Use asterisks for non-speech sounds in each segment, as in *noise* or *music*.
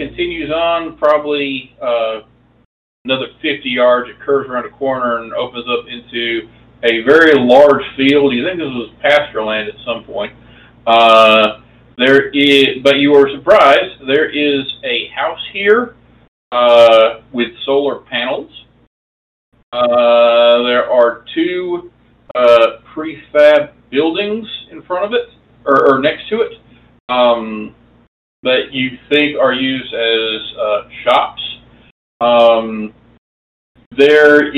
continues on probably uh, another 50 yards. It curves around a corner and opens up into a very large field. You think this was pasture land at some point. Uh, there is, but you are surprised. There is a house here uh, with solar panels. Uh, there are two uh, prefab buildings in front of it, or, or next to it, um, that you think are used as uh, shops. Um, there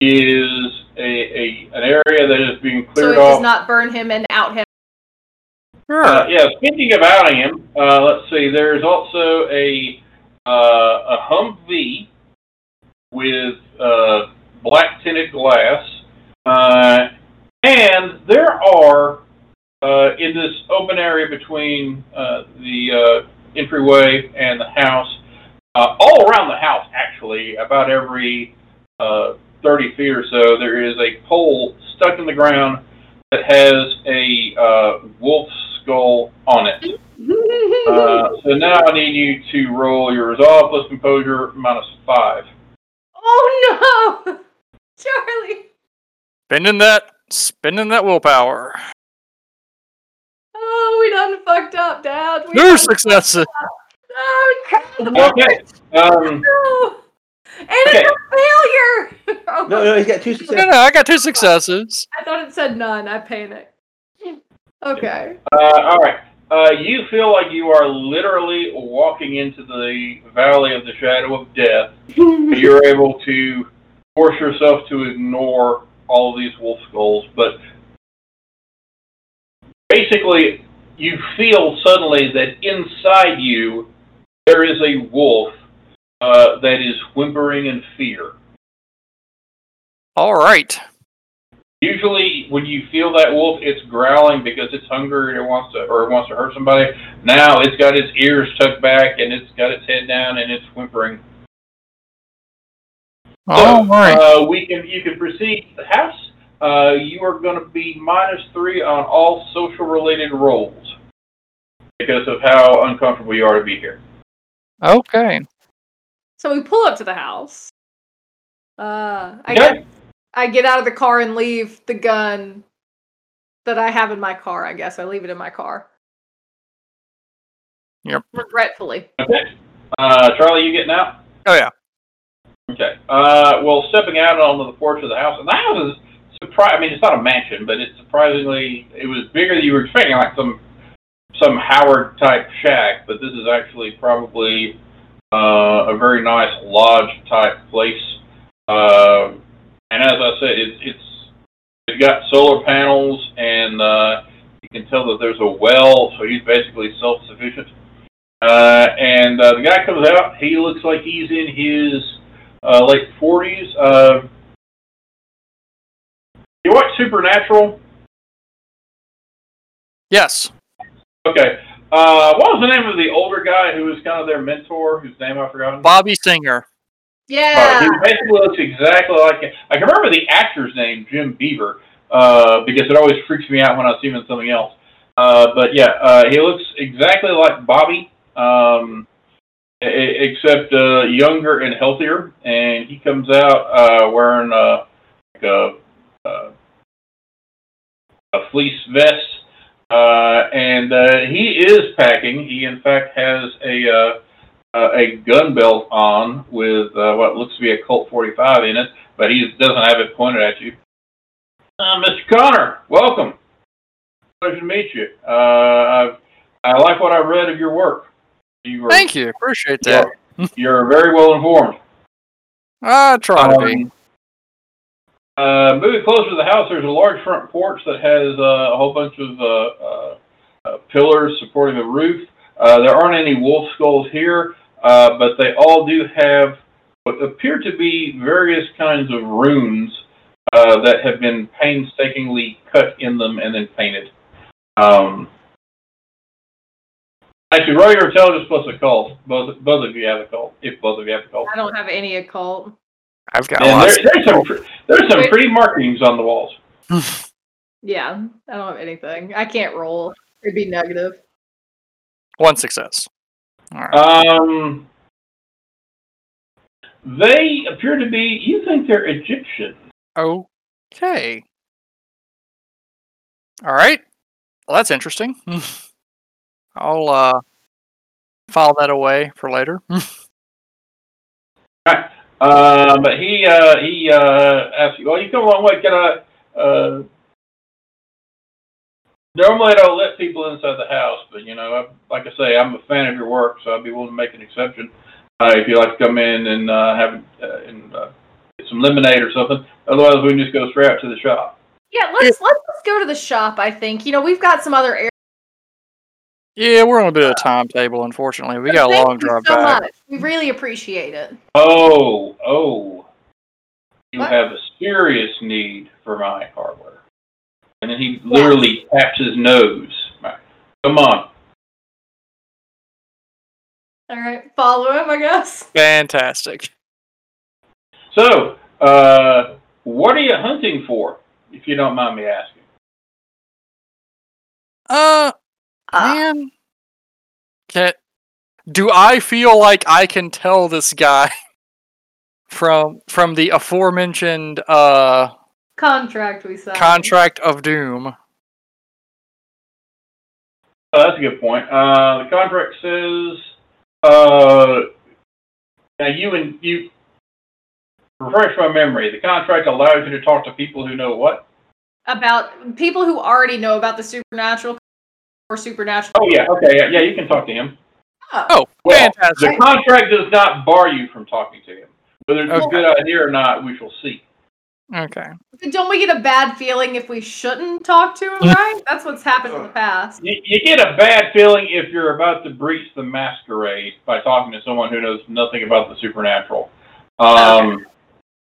is a, a an area that is being cleared So cleared it does off. not burn him and out him. Uh, yeah, speaking of outing him, uh, let's see. There's also a uh, a Humvee with uh, black tinted glass, uh, and there are uh, in this open area between uh, the uh, entryway and the house, uh, all around the house, actually, about every uh, 30 feet or so, there is a pole stuck in the ground that has a uh, wolf skull on it. *laughs* Uh, so now I need you to roll your resolve plus composure minus five. oh no, *laughs* Charlie! Spending that, spending that willpower. We done fucked up, Dad. We No done successes. Oh, no. Okay. Um, no. And Okay. it's a failure. *laughs* Oh, No, no, he's got two No, no, I got two successes. I thought it said none. I panicked. Okay. uh, all right. Uh, you feel like you are literally walking into the valley of the shadow of death. *laughs* You're able to force yourself to ignore all of these wolf skulls, but basically, you feel suddenly that inside you there is a wolf uh, that is whimpering in fear. All right. Usually, when you feel that wolf, it's growling because it's hungry and it wants to, or it wants to hurt somebody. Now it's got its ears tucked back and it's got its head down and it's whimpering. All right. Uh, we can, you can proceed house. Uh, you are going to be minus three on all social-related roles because of how uncomfortable you are to be here. Okay. So we pull up to the house. Uh, I Okay. get I get out of the car and leave the gun that I have in my car. I guess I leave it in my car. Yep. Regretfully. Okay. Uh, Charlie, you getting out? Oh yeah. Okay. Uh, well, stepping out onto the porch of the house, and the house is surprise. I mean, it's not a mansion, but it's surprisingly it was bigger than you were expecting, like some some Howard type shack. But this is actually probably uh, a very nice lodge type place. Uh, and as I said, it, it's it's got solar panels, and uh, you can tell that there's a well, so he's basically self sufficient. Uh, and uh, the guy comes out. He looks like he's in his uh, late 40s. Uh, you watch Supernatural? Yes. Okay. Uh, what was the name of the older guy who was kind of their mentor, whose name I forgot? Bobby Singer. Uh, Yeah. he basically looks exactly like I can remember the actor's name, Jim Beaver, uh, because it always freaks me out when I see him in something else. Uh, but yeah, uh, he looks exactly like Bobby, um, except uh, younger and healthier. And he comes out uh, wearing a, like a, a a fleece vest, uh, and uh, he is packing. He in fact has a uh, uh, a gun belt on with uh, what looks to be a Colt 45 in it, but he doesn't have it pointed at you. Uh, Mr. Conner, welcome. Pleasure to meet you. Uh, I, I like what I read of your work. You were, Thank you. Appreciate that. You're very well informed. I try to be. Uh, moving closer to the house, there's a large front porch that has uh, a whole bunch of uh, uh, uh, pillars supporting the roof. Uh, there aren't any wolf skulls here, uh, but they all do have what appear to be various kinds of runes uh, that have been painstakingly cut in them and then painted. Um, actually, roll your intelligence plus occult. Both, both of you have a cult, if both of you have a cult. I don't have any occult. I've got And lots. there, there's some there's some pretty markings on the walls. *sighs* Yeah, I don't have anything. I can't roll. It'd be negative. One success. All right. Um, they appear to be. You think they're Egyptian? Okay. All right. Well, that's interesting. *laughs* I'll uh, file that away for later. *laughs* Uh, but he uh, he uh, asked "Well, you come a long way. Can I?" Uh, normally, I don't let people inside the house, but you know, I, like I say, I'm a fan of your work, so I'd be willing to make an exception uh, if you like to come in and uh, have uh, and uh, get some lemonade or something. Otherwise, we can just go straight out to the shop. Yeah, let's let's go to the shop. I think you know we've got some other. Yeah, we're on a bit of a timetable, unfortunately. We got a long drive so back. much. We really appreciate it. Oh, oh, you What? have a serious need for my hardware. And then he literally taps his nose. Come on. All right, follow him, I guess. Fantastic. So, uh, what are you hunting for, if you don't mind me asking? Uh, Uh, man, can do I feel like I can tell this guy *laughs* from from the aforementioned uh contract we signed. contract of doom? Oh, that's a good point. Uh, the contract says, uh, now you and you, refresh my memory, the contract allows you to talk to people who know what? about people who already know about the supernatural or supernatural. Oh, yeah, okay, yeah, yeah, you can talk to him. Oh, Well, fantastic. The contract does not bar you from talking to him. Whether it's a good idea or not, we shall see. Okay. Don't we get a bad feeling if we shouldn't talk to him? *laughs* Right? That's what's happened in the past. You, you get a bad feeling if you're about to breach the masquerade by talking to someone who knows nothing about the supernatural. Um,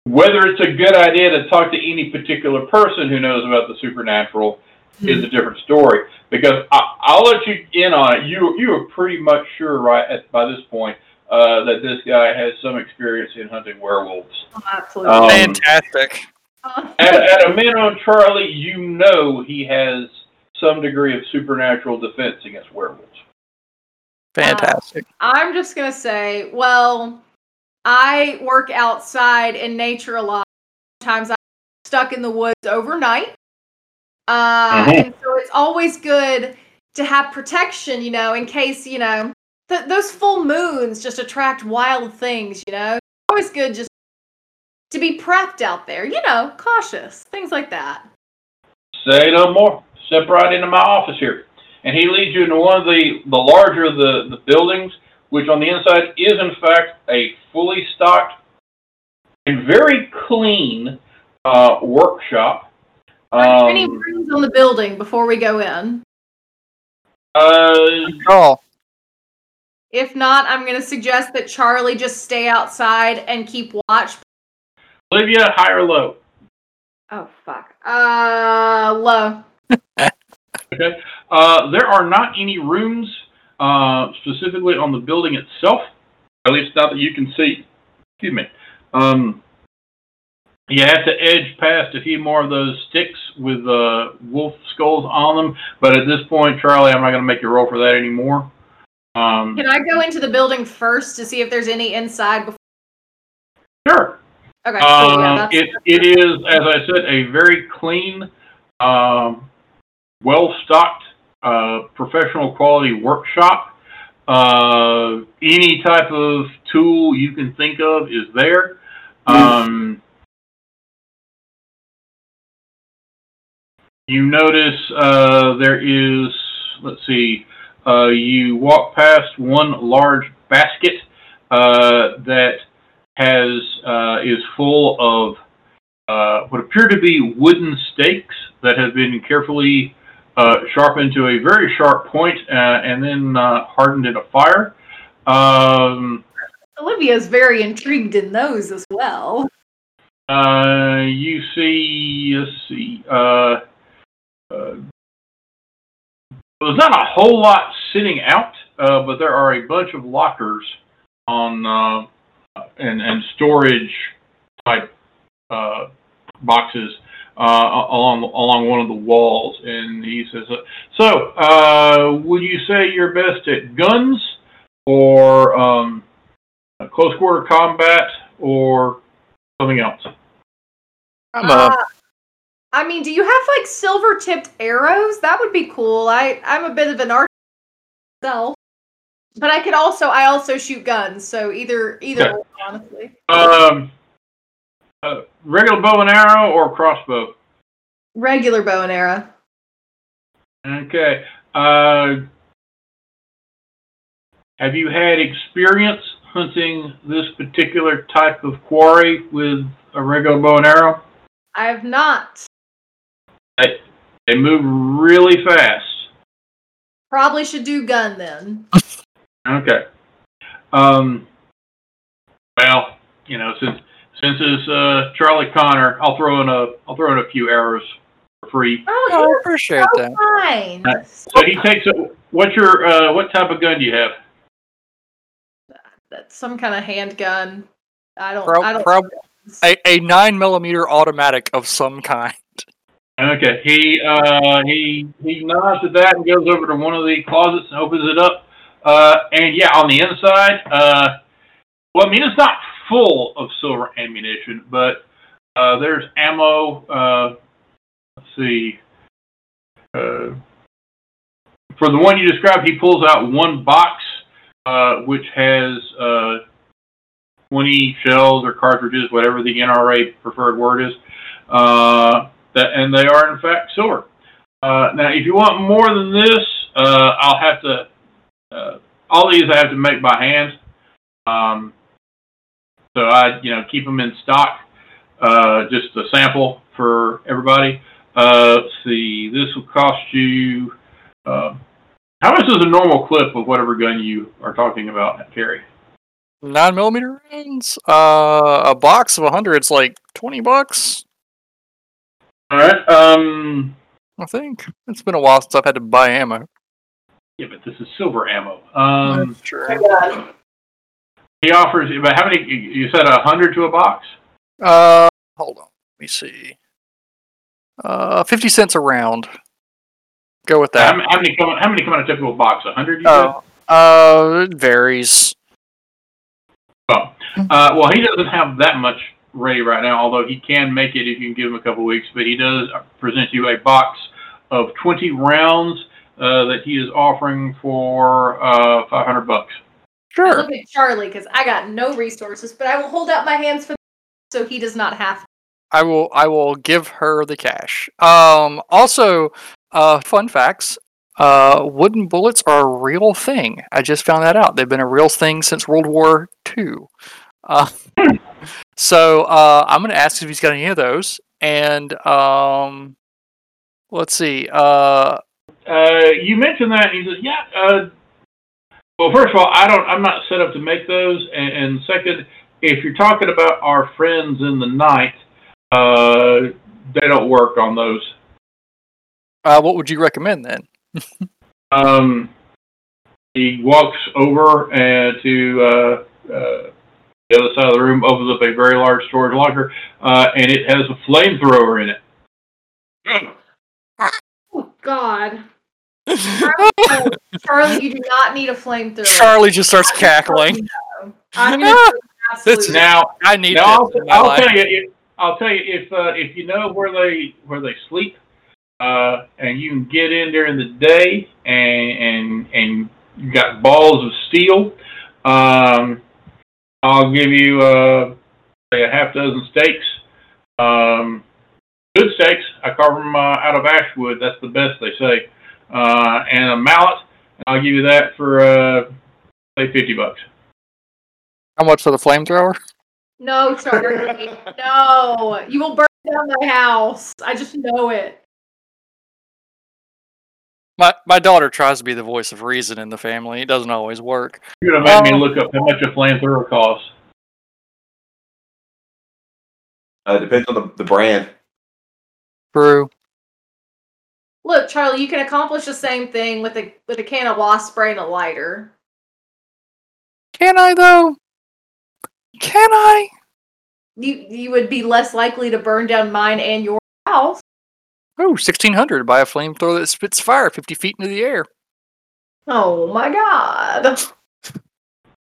whether it's a good idea to talk to any particular person who knows about the supernatural is a different story. Because I, I'll let you in on it. You you are pretty much sure right at, by this point uh, that this guy has some experience in hunting werewolves. Absolutely. Um, Fantastic. at, at a minimum, Charlie, you know he has some degree of supernatural defense against werewolves. Fantastic. I'm just gonna say, well, I work outside in nature a lot. Sometimes I'm stuck in the woods overnight. Uh, Mhm. and so it's always good to have protection, you know, in case, you know, th- those full moons just attract wild things, you know. Always good just to be prepped out there, you know, cautious, things like that. Say no more. Step right into my office here. And he leads you into one of the, the larger of the, the buildings, which on the inside is in fact a fully stocked and very clean uh, workshop. Are there any Um, rooms on the building before we go in? uh, Oh, If not, I'm going to suggest that Charlie just stay outside and keep watch. Olivia, high or low? Oh fuck. Uh, low. *laughs* Okay. Uh, there are not any rooms uh, specifically on the building itself, at least not that you can see. Excuse me. Um, you have to edge past a few more of those sticks with uh, wolf skulls on them, but at this point, Charlie, I'm not going to make you roll for that anymore. Um, Can I go into the building first to see if there's any inside before? sure. Okay. cool, yeah, Um, that's, it, it is, as I said, a very clean, um, well-stocked, uh, professional quality workshop. Uh, any type of tool you can think of is there. Um, you notice uh, there is, let's see, uh, you walk past one large basket uh, that has uh, is full of uh, what appear to be wooden stakes that have been carefully uh, sharpened to a very sharp point, uh, and then uh, hardened in a fire. Um, Olivia's very intrigued in those as well. uh, you see, let's see, there's not a whole lot sitting out, uh, but there are a bunch of lockers on uh, and and storage type uh, boxes uh, along along one of the walls, and he says, uh, "So, uh, would you say you're best at guns, or um, close quarter combat, or something else?" I'm a, Uh, I mean, do you have like silver tipped arrows? That would be cool. I I'm a bit of an archer myself, but I could also I also shoot guns. So either either Okay. way, honestly. Um, uh, regular bow and arrow or crossbow? Regular bow and arrow. Okay. Uh, have you had experience hunting this particular type of quarry with a regular bow and arrow? I have not. They move really fast. Probably should do gun then. Okay. Um, well, you know, since since it's uh, Charlie Conner, I'll throw in a I'll throw in a few arrows for free. Oh, I you're appreciate so that. fine. Uh, So he takes a. What's your uh, what type of gun do you have? That's some kind of handgun. I don't. Prob- I don't. prob- A, a nine millimeter automatic of some kind. Okay, he uh, he he nods at that and goes over to one of the closets and opens it up. Uh, and yeah, on the inside, uh, well, I mean, it's not full of silver ammunition, but uh, there's ammo. Uh, let's see. Uh, for the one you described, he pulls out one box, uh, which has uh, 20 shells or cartridges, whatever the NRA preferred word is. Uh, that, and they are in fact silver. Uh, now, if you want more than this, uh, I'll have to. Uh, all these I have to make by hand. Um, so I, you know, keep them in stock. Uh, just a sample for everybody. Uh, let's see, this will cost you. Uh, how much is a normal clip of whatever gun you are talking about, Carrie? Nine millimeter rounds. Uh, a box of a hundred. It's like twenty bucks. All right. Um, I think it's been a while since I've had to buy ammo. yeah, but this is silver ammo. Um, sure. he offers. But how many? you- said a hundred to a box. Uh, hold on. Let me see. Uh, fifty cents a round. Go with that. how many come? How many come in a typical box? A hundred? You Oh, uh, it varies. said. Uh, well, he doesn't have that much ready right now. Although he can make it if you can give him a couple of weeks. But he does present you a box of twenty rounds uh, that he is offering for uh, five hundred bucks. I Sure. look at Charlie because I got no resources, but I will hold out my hands for *laughs* so he does not have. to. I will. I will give her the cash. Um. Also, uh, fun facts. Uh, wooden bullets are a real thing. I just found that out. They've been a real thing since World War II. Uh, so uh, I'm going to ask if he's got any of those. And um, let's see. Uh, Uh, you mentioned that, and he says, "Yeah." Uh, well, first of all, I don't. I'm not set up to make those, and, and second, if you're talking about our friends in the night, uh, they don't work on those. uh, what would you recommend then? Um, he walks over and to uh, uh, the other side of the room, opens up a very large storage locker, uh, and it has a flamethrower in it. Oh God, Charlie, *laughs* Charlie, you do not need a flamethrower. Charlie just starts cackling. I'm gonna *laughs* tell. Now, I need Now, I'll, this I'll life. tell you. If, I'll tell you if uh, if you know where they where they sleep, uh, and you can get in during the day, and and and you got balls of steel. Um, I'll give you uh, say a half dozen steaks. Um, good steaks. I carve them uh, out of ash wood. That's the best they say. Uh, and a mallet. I'll give you that for uh, say fifty bucks. How much for the flamethrower? No, Charlie, no, you will burn down my house. I just know it. My my daughter tries to be the voice of reason in the family. It doesn't always work. You're gonna make me Oh. look up how much a flamethrower costs. Uh, depends on the, the brand. True. Look, Charlie, you can accomplish the same thing with a with a can of wasp spray and a lighter. Can I though? Can I? You you would be less likely to burn down mine and your house. Oh, 1600 to buy a flamethrower that spits fire 50 feet into the air. Oh my god.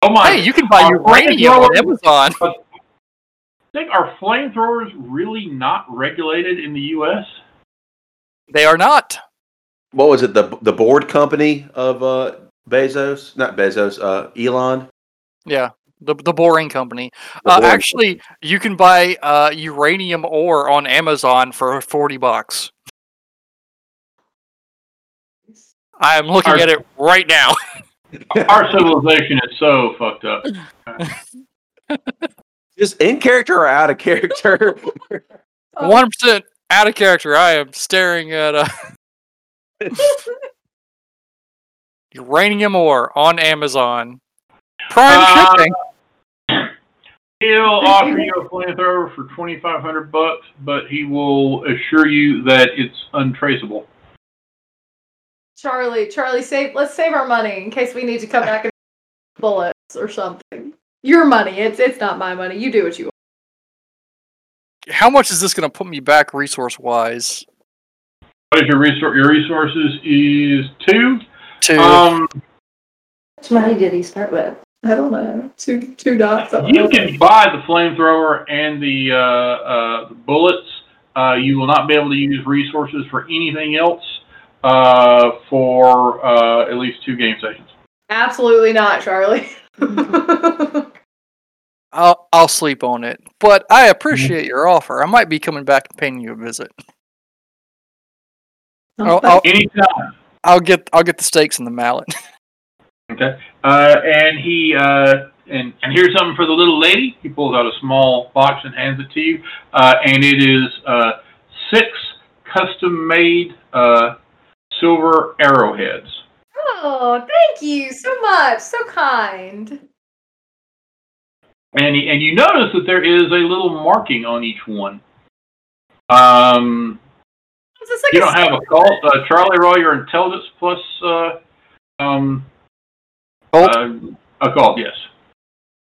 Oh my! Hey, you can buy Our uranium on Amazon. I think are flamethrowers really not regulated in the U.S.? They are not. What was it? The the board company of uh, Bezos, not Bezos, uh, Elon. Yeah, the the boring company. The Uh, Boring actually, you can buy uh, uranium ore on Amazon for 40 bucks. I am looking Our- at it right now. *laughs* Our civilization is so fucked up. *laughs* Just in character or out of character? *laughs* One percent out of character. I am staring at a uranium ore on Amazon. Prime Uh, shipping. He'll offer you a flamethrower for twenty five hundred bucks, but he will assure you that it's untraceable. Charlie, Charlie, save let's save our money in case we need to come back and *laughs* bullets or something. Your money. It's it's not my money. You do what you want. How much is this going to put me back resource wise? What is your resource? Your resources is two. Two. Um, How much money did he start with? I don't know. Two two dots. you can buy the flamethrower and the uh, uh, the bullets. Uh, you will not be able to use resources for anything else uh, for uh, at least two game sessions. Absolutely not, Charlie. *laughs* I'll I'll sleep on it. But I appreciate your offer. I might be coming back and paying you a visit. I'll, I'll, Anytime. I'll get I'll get the steaks and the mallet. *laughs* Okay. Uh, and he uh, and and here's something for the little lady. He pulls out a small box and hands it to you, uh, and it is uh, six custom-made uh, silver arrowheads. oh, thank you so much. So kind. And and you notice that there is a little marking on each one. Um, Is this like you a don't have a cult. Uh, Charlie Roy, your intelligence plus uh, um, Cult? uh, occult, yes.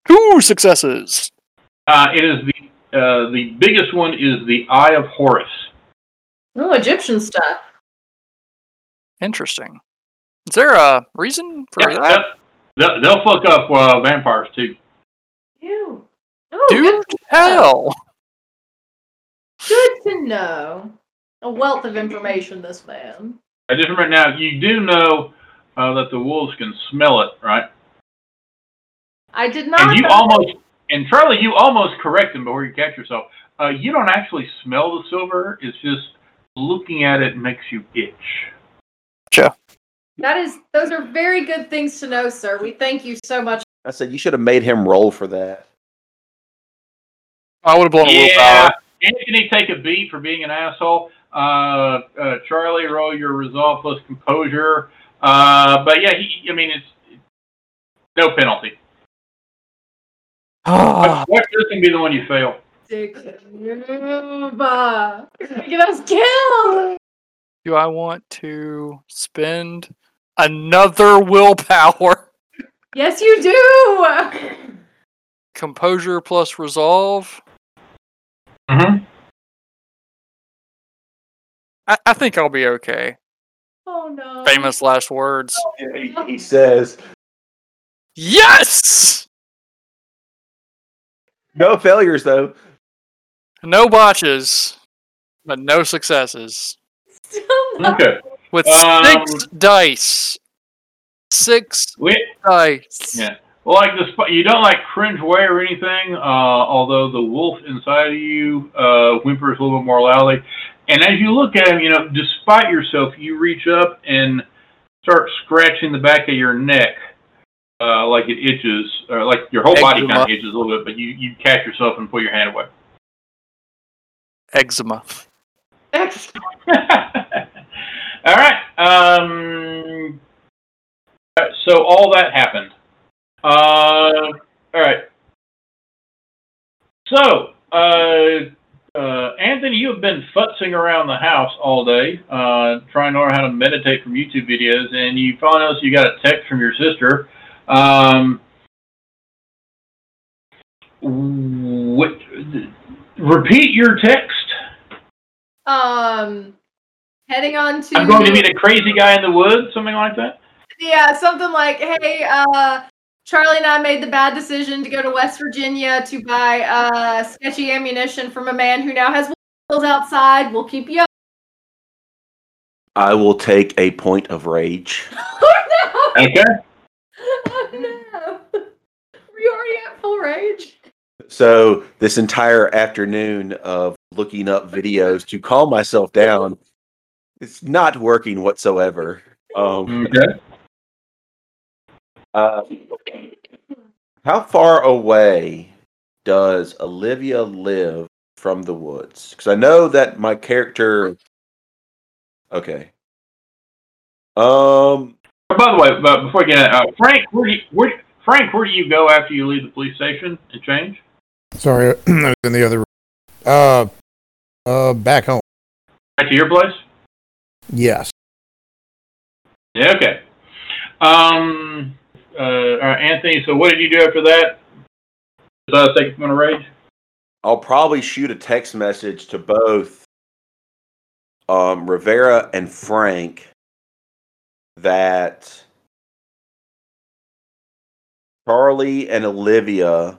Two successes. Uh, it is the uh, the biggest one is the Eye of Horus. oh Egyptian stuff? Interesting. Is there a reason for Yeah, that? they'll, they'll fuck up uh, vampires too. Ew. Oh, Do good to know. tell. Good to know. A wealth of information, this man. I just remember now. You do know uh, that the wolves can smell it, right? I did not. And you know- almost and Charlie, you almost correct him before you catch yourself. Uh, you don't actually smell the silver. It's just looking at it makes you itch. That is. Those are very good things to know, sir. We thank you so much. I said you should have made him roll for that. I would have blown a Yeah. willpower. Anthony, take a beat for being an asshole. Uh, uh, Charlie, roll your resolve plus composure. Uh, but yeah, he, I mean, it's no penalty. Ah, What this can be the one you fail? Dick. Get us killed. Do I want to spend another willpower? *laughs* Yes, you do. *laughs* Composure plus resolve? Mm-hmm. I, I think I'll be okay. Oh no. Famous last words. He, he says Yes! no failures though. No botches, but no successes. Still not. Okay. With Um, six dice. Six We, dice. Yeah. Well, like this, you don't like cringe away or anything. Uh, although the wolf inside of you uh, whimpers a little bit more loudly, and as you look at him, you know, despite yourself, you reach up and start scratching the back of your neck, uh, like it itches, or like your whole body kind of itches a little bit. But you you catch yourself and pull your hand away. Eczema. Excellent. *laughs* all right. Um, uh, so all that happened. Uh, all right. So, uh, uh, Anthony, you have been futzing around the house all day, uh, trying to learn how to meditate from YouTube videos, and you found out you got a text from your sister. Um, what, repeat your text. Um, heading on to. I'm going to be the crazy guy in the woods, something like that. Yeah, something like, hey, uh, Charlie and I made the bad decision to go to West Virginia to buy uh, sketchy ammunition from a man who now has wheels outside. We'll keep you up. I will take a point of rage. *laughs* Oh no! Okay. Oh no! Were you already at full rage? So this entire afternoon of looking up videos to calm myself down, it's not working whatsoever. Um, Okay. uh, how far away does Olivia live from the woods? Because I know that my character. Okay. Um. By the way, but before we get uh, Frank, where do you, where Frank, where do you go after you leave the police station and change? Sorry, *clears throat* I was in the other room. Uh, uh, back home. Back to your place? Yes. Yeah. Okay. Um. Uh. all right, Anthony. So what did you do after that? Besides taking one of rage. I'll probably shoot a text message to both um, Rivera and Frank that Charlie and Olivia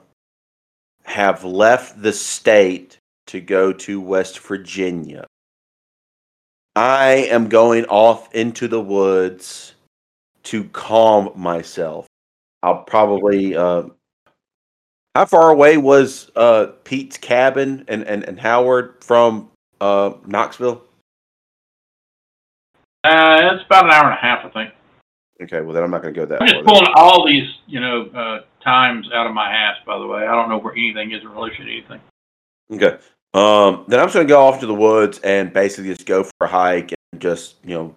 have left the state to go to West Virginia. I am going off into the woods to calm myself. I'll probably uh, how far away was uh, Pete's cabin and, and, and Howard from uh, Knoxville? Uh, it's about an hour and a half, I think. Okay, well then I'm not going to go that I'm just pulling all these, you know, uh, times out of my ass. By the way, I don't know where anything is in relation to anything. Okay, um, then I'm just going to go off to the woods and basically just go for a hike and just you know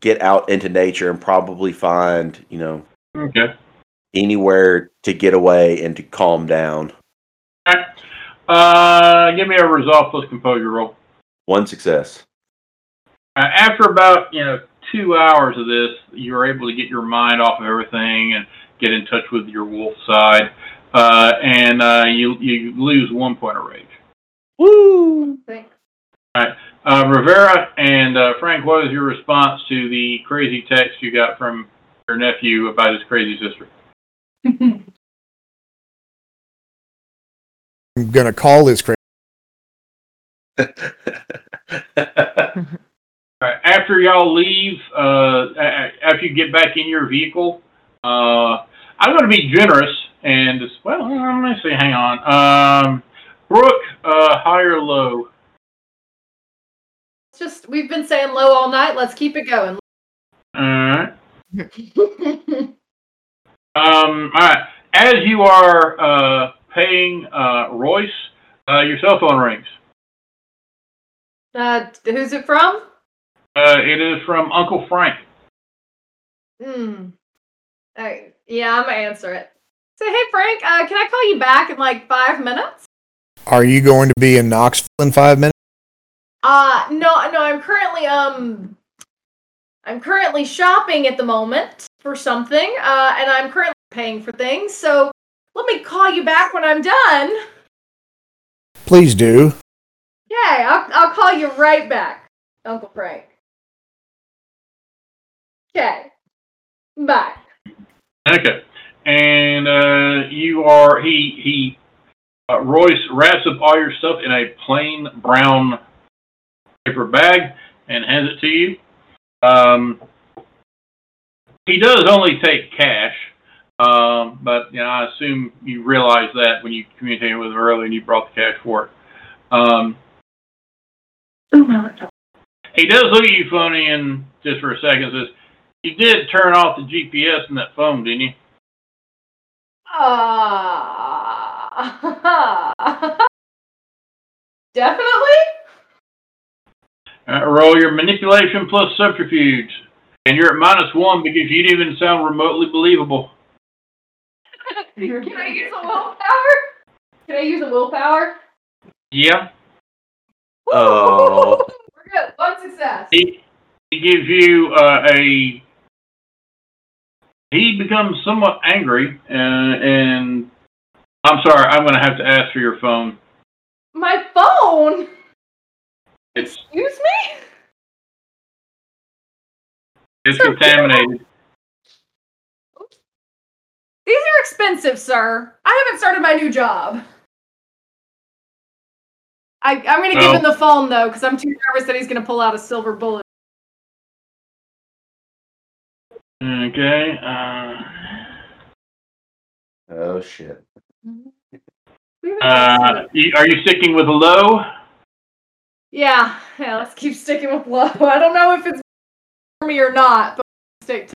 get out into nature and probably find you know Okay. anywhere to get away and to calm down. Right. Uh, give me a resolve plus composure roll. One success. Uh, after about you know two hours of this, you're able to get your mind off of everything and get in touch with your wolf side, uh, and uh, you you lose one point of rage. Woo! Thanks. Uh, Rivera and uh, Frank, what is your response to the crazy text you got from your nephew about his crazy sister? *laughs* I'm gonna call this crazy. *laughs* All right, after y'all leave, uh, a- a- after you get back in your vehicle, uh, I'm going to be generous and just, well, let me see. Hang on. Um, Brooke, uh, high or low? It's just we've been saying low all night. Let's keep it going. All right. *laughs* Um, all right. As you are uh, paying uh, Royce, uh, your cell phone rings. uh, who's it from? Uh, it is from Uncle Frank. Hmm. Uh, yeah, I'm gonna answer it. Say, hey Frank, uh, can I call you back in like five minutes? Are you going to be in Knoxville in five minutes? Uh, no, no, I'm currently um, I'm currently shopping at the moment for something, uh, and I'm currently paying for things. So let me call you back when I'm done. Please do. Okay, I'll I'll call you right back, Uncle Frank. Okay, bye. Okay. And uh, you are he he uh, Royce wraps up all your stuff in a plain brown paper bag and hands it to you. Um, he does only take cash, um, but you know I assume you realize that when you communicated with him earlier and you brought the cash for it. Um, he does look at you funny and just for a second says, "You did turn off the GPS in that phone, didn't you?" Uh, *laughs* definitely. Uh, roll your manipulation plus subterfuge. And you're at minus one because you didn't even sound remotely believable. *laughs* Can I use a willpower? Can I use a willpower? Yeah. Oh. We're good. One success. He, he gives you uh, a. He becomes somewhat angry, uh, and I'm sorry, I'm going to have to ask for your phone. My phone. It's Excuse me? it's contaminated. These are expensive, sir. I haven't started my new job. I, I'm going to give him the phone, though, because I'm too nervous that he's going to pull out a silver bullet. Okay. Uh, Oh shit. Uh, are you sticking with low? yeah, yeah, let's keep sticking with low. *laughs* I don't know if it's for me or not, but stick to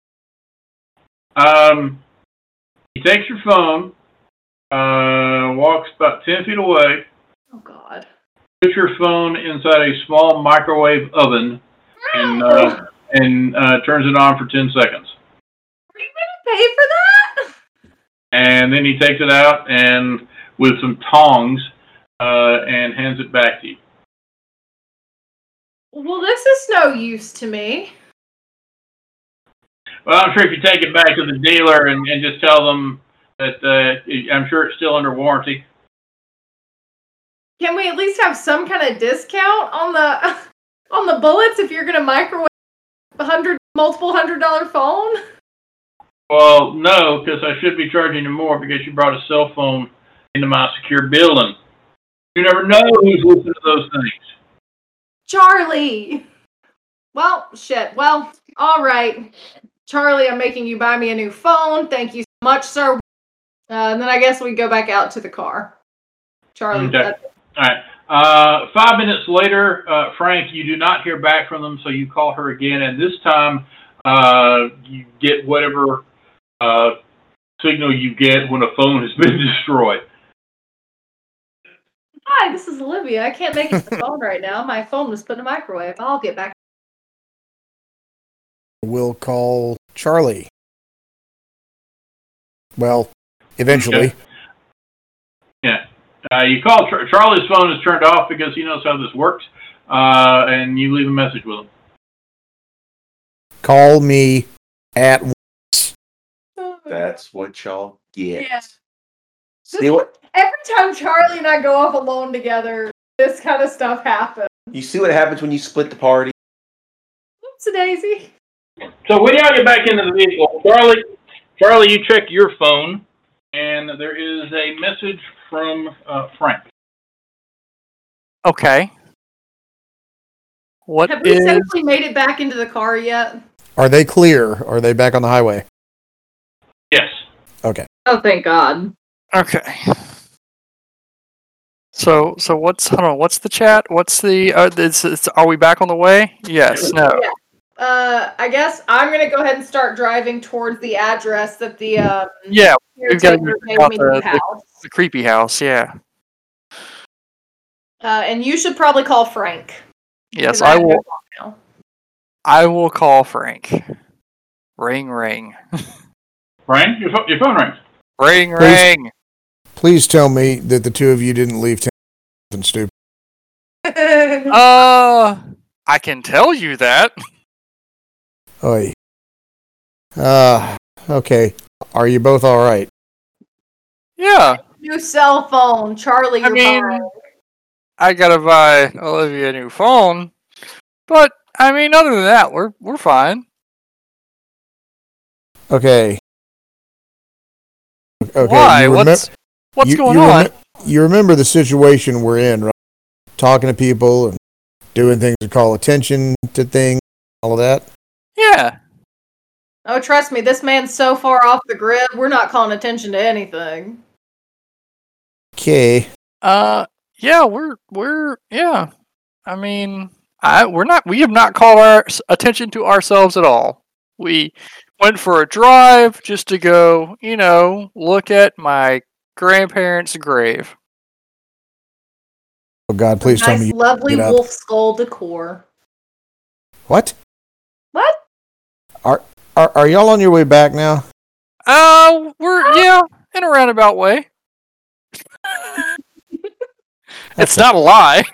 Um, he takes your phone, uh, walks about ten feet away, Oh, God. puts your phone inside a small microwave oven, and uh, and uh, turns it on for ten seconds. Are you going to pay for that? And then he takes it out and with some tongs uh, and hands it back to you. Well, this is no use to me. Well, I'm sure if you take it back to the dealer and, and just tell them that uh, I'm sure it's still under warranty. Can we at least have some kind of discount on the *laughs* on the bullets if you're going to microwave a hundred multiple hundred dollar phone? *laughs* Well, no, because I should be charging you more because you brought a cell phone into my secure building. You never know who's listening to those things. Charlie. Well, shit. Well, all right. Charlie, I'm making you buy me a new phone. Thank you so much, sir. Uh, and then I guess we go back out to the car. Charlie, Okay. All right. Uh, five minutes later, uh, Frank, you do not hear back from them, so you call her again, and this time uh, you get whatever uh, signal you get when a phone has been *laughs* destroyed. hi, this is Olivia. I can't make it to the *laughs* phone right now. My phone was put in a microwave. I'll get back. We'll call Charlie. Well, eventually. Okay. Uh, you call Char- Charlie's phone is turned off because he knows how this works, uh, and you leave a message with him. Call me at That's what y'all get. Yeah. See what Every time Charlie and I go off alone together, this kind of stuff happens. you see what happens when you split the party? Oops, Daisy. So when y'all get back into the vehicle, Charlie, Charlie, you check your phone, and there is a message from uh, Frank. Okay. What Have we is safely made it back into the car yet? Are they clear? Are they back on the highway? Yes. Okay. Oh, thank God. okay? So so what's hold on? What's the chat? What's the? Uh, it's, it's, are we back on the way? Yes. No. Yeah. Uh, I guess I'm gonna go ahead and start driving towards the address that the um, Yeah. We've gotta caretaker get gave out me the- the the- The creepy house. Yeah. Uh, and you should probably call Frank. Yes, I have your will. I will call Frank. Ring ring. *laughs* Frank, your, pho- your phone rings. Ring Please. ring. Please tell me that the two of you didn't leave town something stupid. *laughs* Uh, I can tell you that. Oy. Uh, okay. Are you both all right? Yeah, New cell phone, Charlie. I You're mean- fine. I gotta buy Olivia a new phone, but I mean, other than that, we're we're fine. Okay. Okay. Why? you remem- What's what's you- going you on? remem- you remember the situation we're in, right? Talking to people and doing things to call attention to things, all of that. yeah. Oh, trust me, this man's so far off the grid. We're not calling attention to anything. Okay. Uh, yeah, we're we're yeah. I mean, I we're not. We have not called our attention to ourselves at all. We went for a drive just to go, you know, look at my grandparents' grave. Oh God, please tell nice, me. You- lovely get out. wolf skull decor. what? What? Are are are y'all on your way back now? Uh, we're yeah, in a roundabout way. *laughs* it's not a lie.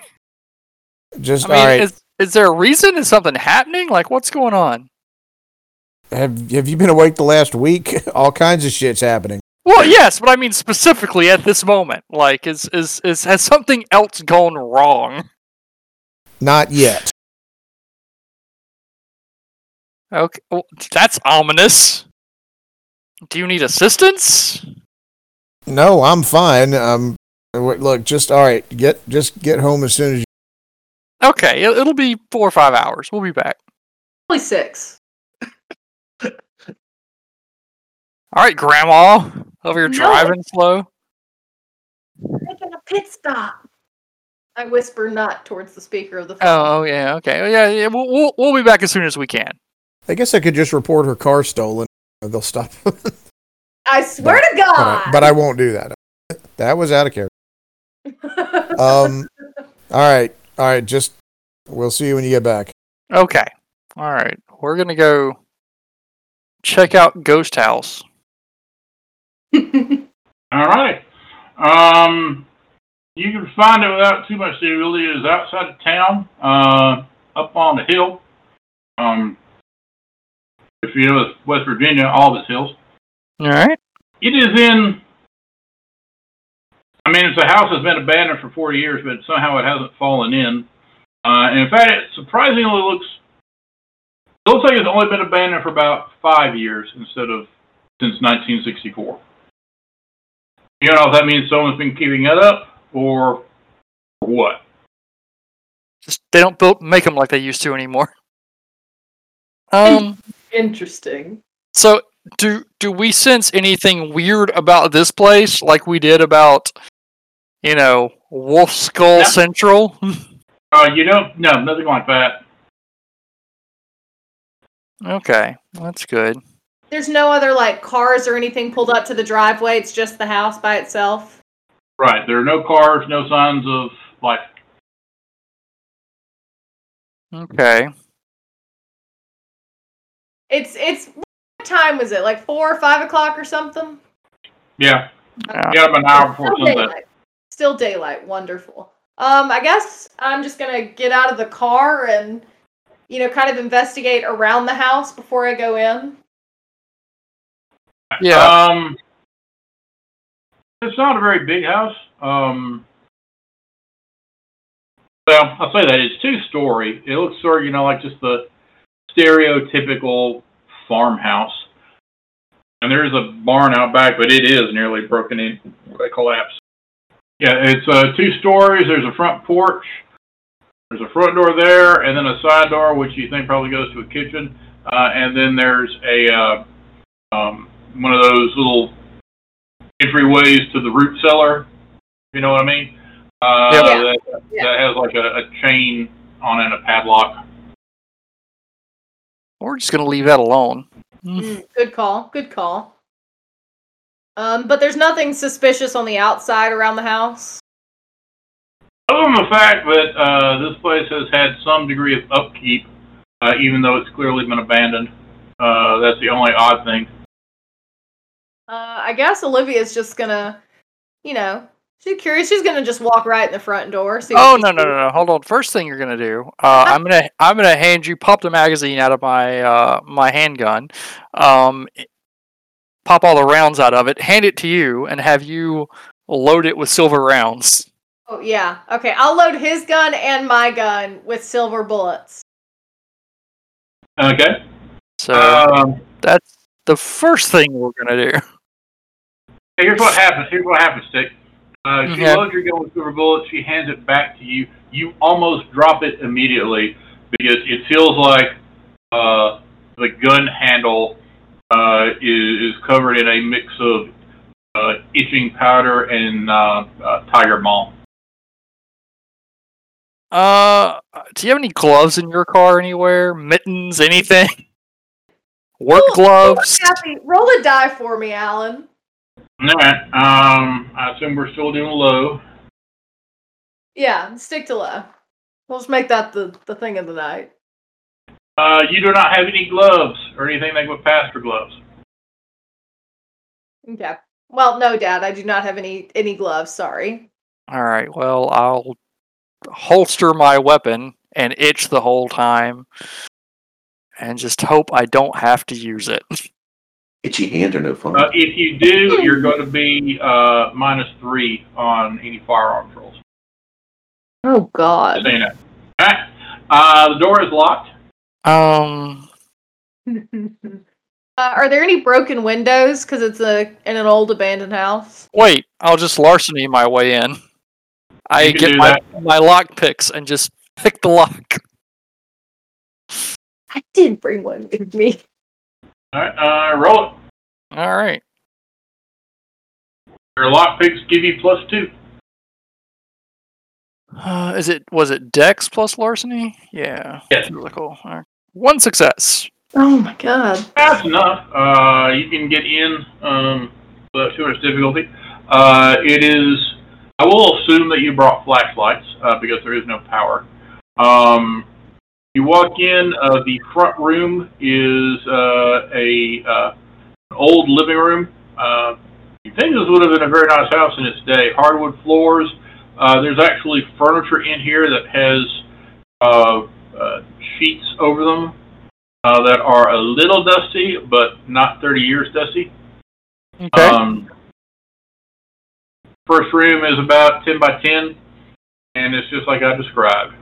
Just I mean, all right. is is there a reason? Is something happening? Like, what's going on? Have Have you been awake the last week? *laughs* all kinds of shit's happening. Well, yes, but I mean specifically at this moment. Like, is is is has something else gone wrong? Not yet. Okay, well, that's ominous. Do you need assistance? No, I'm fine. Um, look, just all right. Get just get home as soon as you. Okay, it- it'll be four or five hours. We'll be back. Only six. All right, Grandma. Over here No. driving slow. Making a pit stop. I whisper not towards the speaker of the phone. Oh, oh yeah, okay, Oh, yeah, yeah. We'll, we'll we'll be back as soon as we can. I guess I could just report her car stolen. *laughs* They'll stop. *laughs* I swear to I, God. but I won't do that. *laughs* That was out of character. Um. all right. All right. Just we'll see you when you get back. Okay, all right. We're gonna go check out Ghost House. *laughs* All right. Um, you can find it without too much difficulty. It is outside of town, uh, up on the hill. Um, if you know West Virginia, all of its hills. All right. It is in. I mean, it's a house that's been abandoned for 40 years, but somehow it hasn't fallen in. Uh, and in fact, it surprisingly looks. It looks like it's only been abandoned for about five years instead of since 1964. You know if that means someone's been keeping it up or, or what? Just they don't build make them like they used to anymore. *laughs* Um. Interesting. So do do we sense anything weird about this place, like we did about, you know, Wolf Skull No. Central? *laughs* Uh, you don't. No, nothing like that. okay, that's good. There's no other like cars or anything pulled up to the driveway. It's just the house by itself. Right. There are no cars, no signs of life. Okay. It's it's what time was it? Like four or five o'clock or something? Yeah. Yeah. Yeah, about an hour before Still sunset. daylight. Still daylight. Wonderful. Um, I guess I'm just gonna get out of the car and you know kind of investigate around the house before I go in. Yeah. Um, it's not a very big house. Um, well, I'll say that it's two story. It looks sort of, you know, like just the stereotypical farmhouse. And there is a barn out back, but it is nearly broken in. Collapsed. Yeah, it's uh, two stories. There's a front porch. There's a front door there, and then a side door, which you think probably goes to a kitchen. Uh, and then there's a uh, um, one of those little entryways to the root cellar. if You know what I mean? Uh, Yeah. That, Yeah. that has like a, a chain on it, and a padlock. We're just gonna leave that alone. Mm, good call. Good call. Um, but there's nothing suspicious on the outside around the house. Other than the fact that uh, this place has had some degree of upkeep, uh, even though it's clearly been abandoned. Uh, that's the only odd thing. Uh, I guess Olivia's just gonna, you know, she's curious. She's gonna just walk right in the front door. See Oh no no no no! Hold on. First thing you're gonna do, uh, I'm gonna I'm gonna hand you pop the magazine out of my uh, my handgun, um, pop all the rounds out of it, hand it to you, and have you load it with silver rounds. Oh yeah. Okay, I'll load his gun and my gun with silver bullets. Okay. So Um, that's the first thing we're gonna do. *laughs* here's what happens. Here's what happens, Stick. Uh, she Okay. loads your gun with silver bullets. She hands it back to you. You almost drop it immediately because it feels like uh, the gun handle uh, is, is covered in a mix of uh, itching powder and uh, uh, tiger balm. Uh, do you have any gloves in your car anywhere? Mittens, anything? *laughs* Work Roll- roll a gloves? Happy, roll a die for me, Alan. All right. Um, I assume we're still doing low. Yeah, stick to low. We'll just make that the, the thing of the night. Uh, you do not have any gloves or anything that would pass for gloves. Okay. Well, no, Dad, I do not have any any gloves. Sorry. All right. Well, I'll holster my weapon and itch the whole time, and just hope I don't have to use it. *laughs* Itchy hands are no fun. Uh, if you do, you're going to be uh, minus three on any firearms rolls. Oh God. Saying that. Alright. Uh, the door is locked. Um, *laughs* uh, are there any broken windows? Because it's a in an old abandoned house. wait, I'll just larceny my way in. I get do my, my lock picks and just *laughs* pick the lock. I did bring one with me. All right, uh, roll it. All right. Your lock picks give you plus two. Uh, is it was it Dex plus larceny? Yeah. Yes. Really cool. All right. One success. Oh my god. That's enough. Uh, you can get in um, without too much difficulty. Uh, it is. I will assume that you brought flashlights uh, because there is no power. Um, you walk in. Uh, the front room is uh, a uh, an old living room. Uh, you think this would have been a very nice house in its day. Hardwood floors. Uh, there's actually furniture in here that has uh, uh, sheets over them uh, that are a little dusty, but not 30 years dusty. Okay. Um, first room is about 10 by 10, and it's just like I described.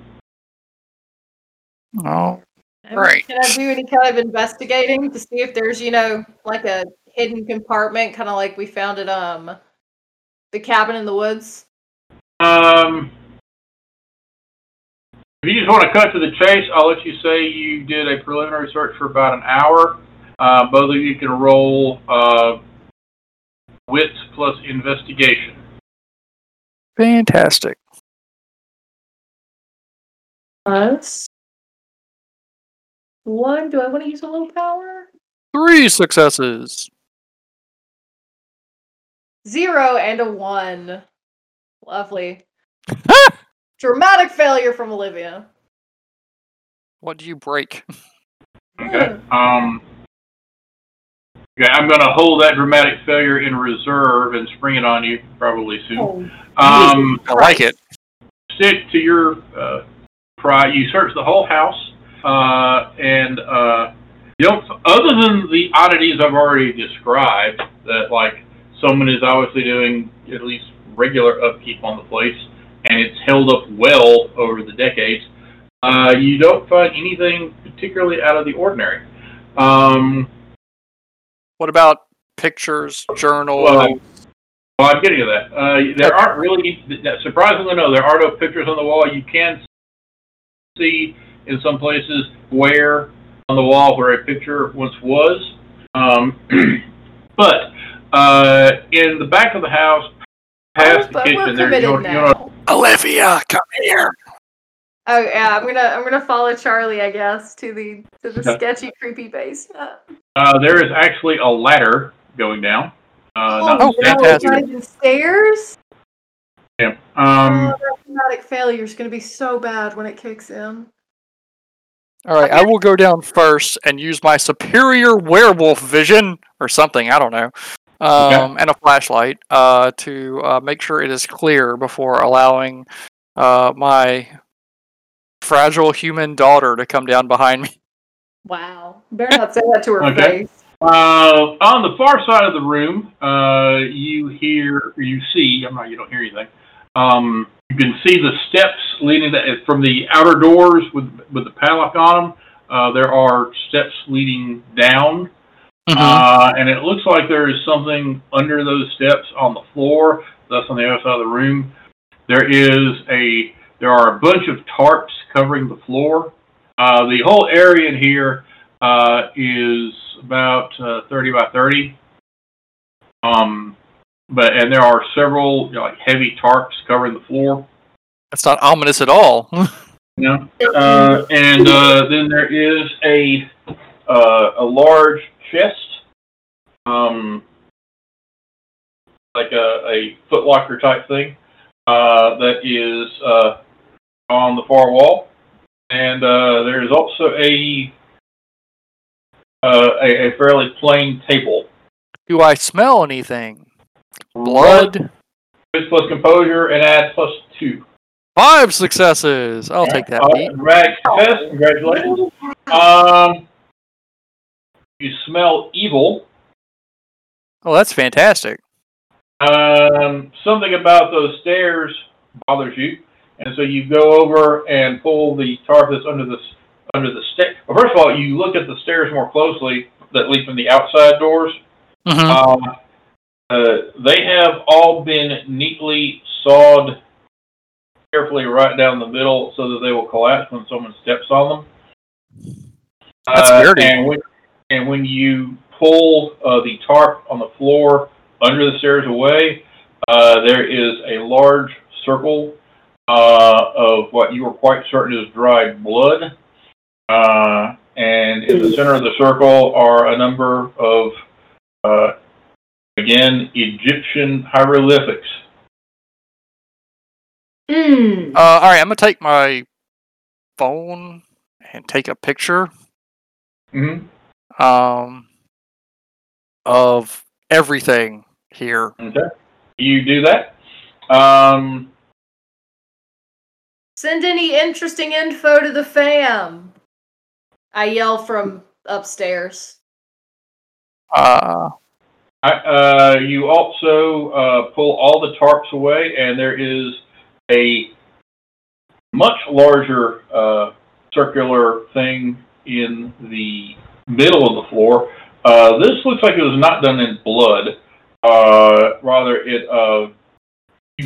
Oh. Um, Right. Can I do any kind of investigating to see if there's, you know, like a hidden compartment, kind of like we found at um the cabin in the woods? Um, if you just want to cut to the chase, I'll let you say you did a preliminary search for about an hour. Uh, both of you can roll uh, wits plus investigation. Fantastic. Us. One. Do I want to use a little power? Three successes. Zero and a one. Lovely. *laughs* Dramatic failure from Olivia. What do you break? Okay. Um, okay, I'm going to hold that dramatic failure in reserve and spring it on you probably soon. Um, I like it. stick to your uh, pri You search the whole house, uh, and uh, you don't. Other than the oddities I've already described, that like someone is obviously doing at least regular upkeep on the place, and it's held up well over the decades. Uh, you don't find anything particularly out of the ordinary. Um, What about pictures, journal? Well, well, I'm getting to that. Uh, there aren't really, surprisingly, no, there are no pictures on the wall. You can see in some places where on the wall where a picture once was. Um, *clears throat* but uh, in the back of the house, past the kitchen, we're there's you know, you know. Olivia, come here. Oh yeah, I'm gonna I'm gonna follow Charlie, I guess, to the to the Okay. sketchy, creepy basement. uh, there is actually a ladder going down. Uh, not Oh, the fantastic. stairs. Yeah. Um, oh, that dramatic failure is gonna be so bad when it kicks in. All right, I will go down first and use my superior werewolf vision or something. I don't know, um, and a flashlight uh, to uh, make sure it is clear before allowing uh, my fragile human daughter to come down behind me. Wow. Better not say that to her Okay. face. Uh, on the far side of the room, uh, you hear, you see, I'm not, you don't hear anything. Um, you can see the steps leading to, from the outer doors with with the padlock on them. Uh, there are steps leading down, uh, and it looks like there is something under those steps on the floor. That's on the other side of the room. There is a, there are a bunch of tarps covering the floor. Uh, the whole area in here uh, is about uh, 30 by 30. Um, but and there are several you know, like heavy tarps covering the floor. That's not ominous at all. *laughs* Know, uh, and uh, then there is a uh, a large chest, um, like a, a footlocker type thing, uh, that is uh, on the far wall, and uh, there is also a, uh, a a fairly plain table. Do I smell anything? Blood. Wits plus composure and add plus two. Five successes. I'll take that Uh, beat. success. Congratulations. Um, you smell evil. Oh, that's fantastic. Um, something about those stairs bothers you, and so you go over and pull the tarp that's under the under the stair. Well, first of all, you look at the stairs more closely that lead from the outside doors. hmm Um, uh, they have all been neatly sawed carefully right down the middle so that they will collapse when someone steps on them. That's Uh, dirty. And when, and when you pull uh, the tarp on the floor under the stairs away, uh, there is a large circle uh, of what you are quite certain is dried blood. Uh, and in the center of the circle are a number of, uh, again, Egyptian hieroglyphics. Mm. Uh, all right, I'm gonna take my phone and take a picture Mm-hmm. um, of everything here. Okay. You do that. Um, Send any interesting info to the fam. I yell from upstairs. Uh, I, uh, you also uh, pull all the tarps away, and there is a much larger uh, circular thing in the middle of the floor. Uh, this looks like it was not done in blood. Uh, rather, it uh,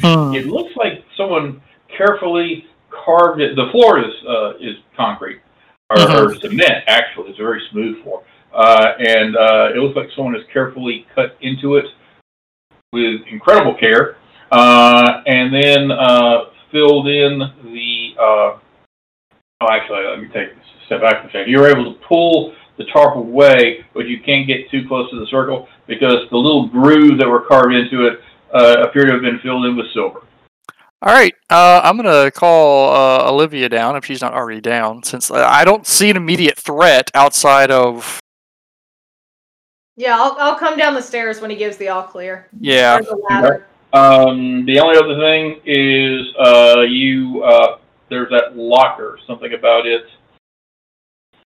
Hmm. it looks like someone carefully carved it. The floor is uh, is concrete or, or cement. Actually, it's a very smooth floor, uh, and uh, it looks like someone has carefully cut into it with incredible care, uh, and then uh, filled in the. Uh, oh, actually, let me take a step back for a second. You're able to pull the tarp away, but you can't get too close to the circle because the little grooves that were carved into it uh, appear to have been filled in with silver. all right, uh, I'm gonna call uh, Olivia down if she's not already down, since I don't see an immediate threat outside of. Yeah, I'll, I'll come down the stairs when he gives the all clear. Yeah, the. Um, the only other thing is uh, you uh, there's that locker. Something about it.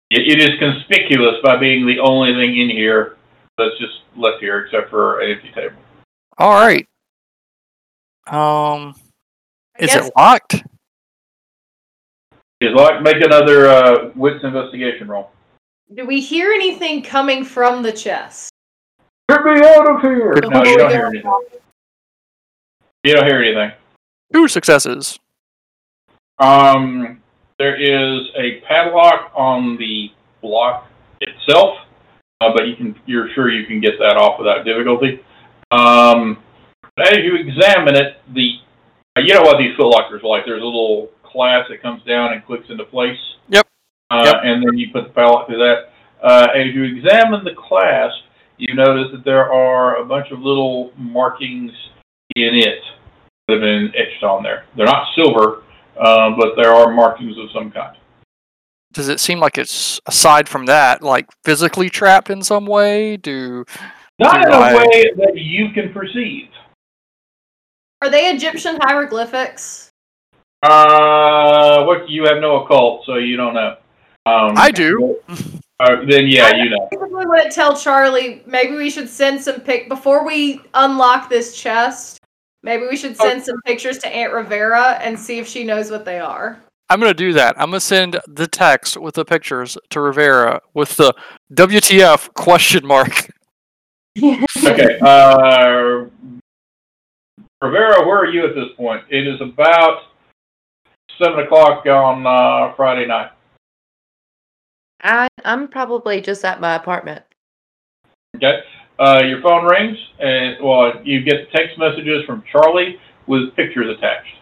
it. It is conspicuous by being the only thing in here that's just left here, except for an empty table. all right. Um, I is guess- it locked? Is like make another uh, wits investigation roll. Do we hear anything coming from the chest? Get me out of here! No, you don't hear anything. You don't hear anything. Two successes. Um, there is a padlock on the block itself, uh, but you can you're sure you can get that off without difficulty. Um, as you examine it, the uh, you know what these footlockers are like. There's a little clasp that comes down and clicks into place. Yep. Uh, Yep. And then you put the padlock through that. Uh, as you examine the clasp, you notice that there are a bunch of little markings in it that have been etched on there. They're not silver, uh, but there are markings of some kind. Does it seem like it's aside from that, like physically trapped in some way? Do Not in Right. a way that you can perceive. Are they Egyptian hieroglyphics? Uh, what you have no occult, so you don't know. Um, I do. Uh, *laughs* then yeah, you know. I probably wouldn't tell Charlie. Maybe we should send some pic before we unlock this chest. Maybe we should send some pictures to Aunt Rivera and see if she knows what they are. I'm gonna do that. I'm gonna send the text with the pictures to Rivera with the WTF question mark. *laughs* Okay. Uh, Rivera, where are you at this point? It is about seven o'clock on uh, Friday night. I, I'm probably just at my apartment. Okay. Uh, your phone rings, and well, you get text messages from Charlie with pictures attached.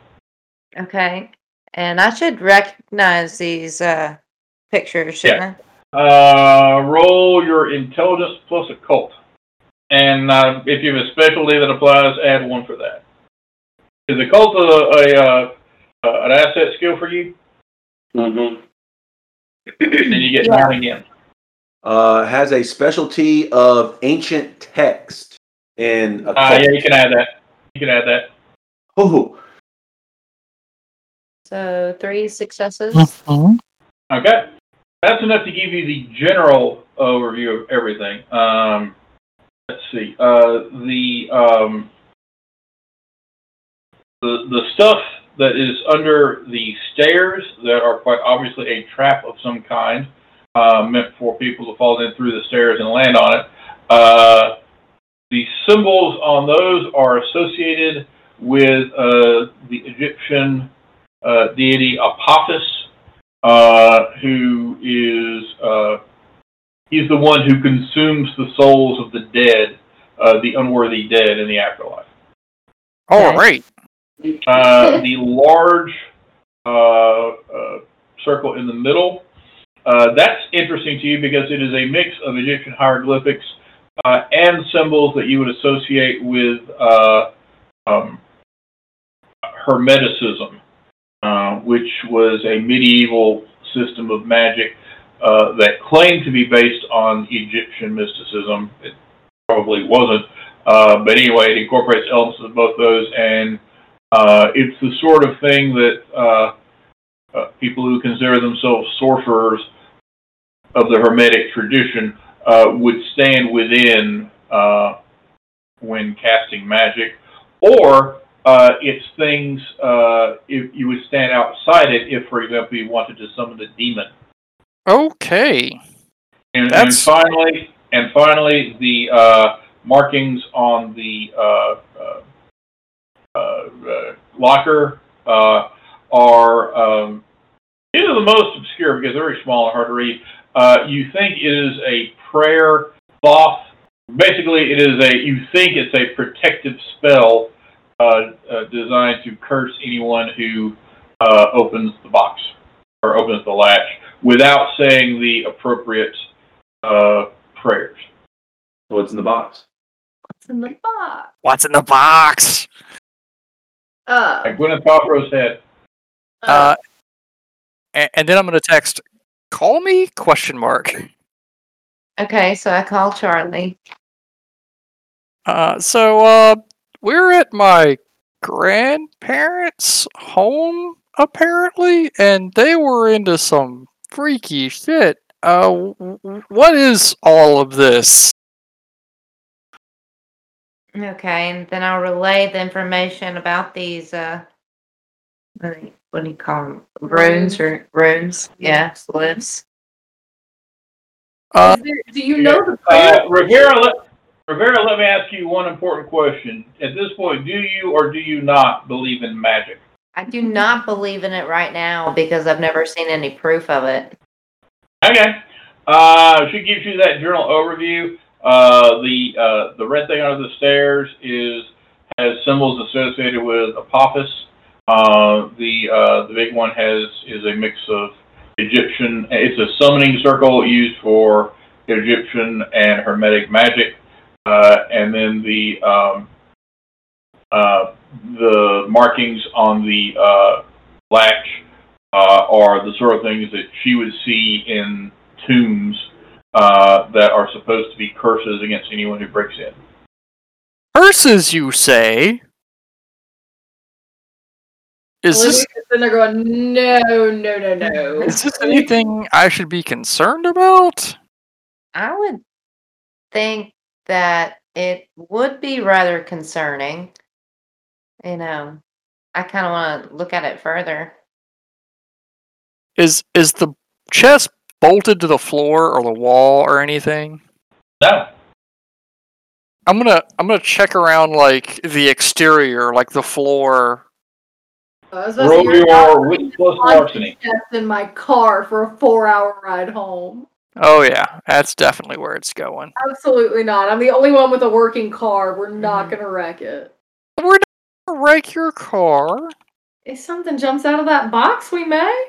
Okay. And I should recognize these uh, pictures, shouldn't Uh, roll your intelligence plus occult, and uh, if you have a specialty that applies, add one for that. Is occult a, a uh, uh, an asset skill for you? Mm-hmm. Then you get Yeah. nine again. Uh, has a specialty of ancient text in a Uh, yeah, you can add that. You can add that. Oh, So three successes. Okay. That's enough to give you the general overview of everything. Um, let's see. Uh, the, um, the the stuff that is under the stairs that are quite obviously a trap of some kind, uh, meant for people to fall in through the stairs and land on it. Uh, the symbols on those are associated with uh, the Egyptian uh, deity Apophis, uh, who is uh, he's the one who consumes the souls of the dead, uh, the unworthy dead in the afterlife. All Okay. right. Uh, the large uh, uh, circle in the middle. Uh, that's interesting to you because it is a mix of Egyptian hieroglyphics uh, and symbols that you would associate with um, Hermeticism, which was a medieval system of magic that claimed to be based on Egyptian mysticism. It probably wasn't, uh, but anyway, it incorporates elements of both those and uh, it's the sort of thing that uh, uh, people who consider themselves sorcerers of the Hermetic tradition uh, would stand within uh, when casting magic, or uh, it's things uh, if you would stand outside it if, for example, you wanted to summon a demon. Okay. And, and finally, and finally, the uh, markings on the uh, uh, uh, uh, locker uh, are um, these are the most obscure because they're very small and hard to read. Uh, you think it is a prayer thoth. Basically, it is a you think it's a protective spell uh, uh, designed to curse anyone who uh, opens the box or opens the latch without saying the appropriate uh, prayers. What's in the box? What's in the box? What's in the box? Uh, Like Gwyneth Paltrow's head. Uh, and, and then I'm gonna text, "Call me?" Question mark. Okay, so I call Charlie. Uh, so uh, we're at my grandparents' home apparently, and they were into some freaky shit. Uh, w- w- what is all of this? Okay, and then I'll relay the information about these, uh, what do you- what do you call them? Runes or runes? Yeah, glyphs. Uh, there, do you know the Uh. Rivera, let, Rivera, let me ask you one important question. At this point, do you or do you not believe in magic? I do not believe in it right now because I've never seen any proof of it. Okay. Uh, she gives you that journal overview. Uh, the uh, the red thing under the stairs is has symbols associated with Apophis. Uh, the uh, the big one has is a mix of Egyptian. It's a summoning circle used for Egyptian and Hermetic magic. Uh, and then the um, the markings on the latch are the sort of things that she would see in tombs uh, that are supposed to be curses against anyone who breaks in. Curses, you say? Is this And they're going, no, no, no, no. is this anything I should be concerned about? I would think that it would be rather concerning. You know, I kind of want to look at it further. Is is the chest bolted to the floor or the wall or anything? No. I'm gonna I'm gonna check around like the exterior, like the floor. I was Roll say, you're not your wit plus larceny. just in my car for a four-hour ride home. Oh yeah, that's definitely where it's going. Absolutely not. I'm the only one with a working car. We're not Mhm. gonna wreck it. We're not gonna wreck your car. If something jumps out of that box, we may.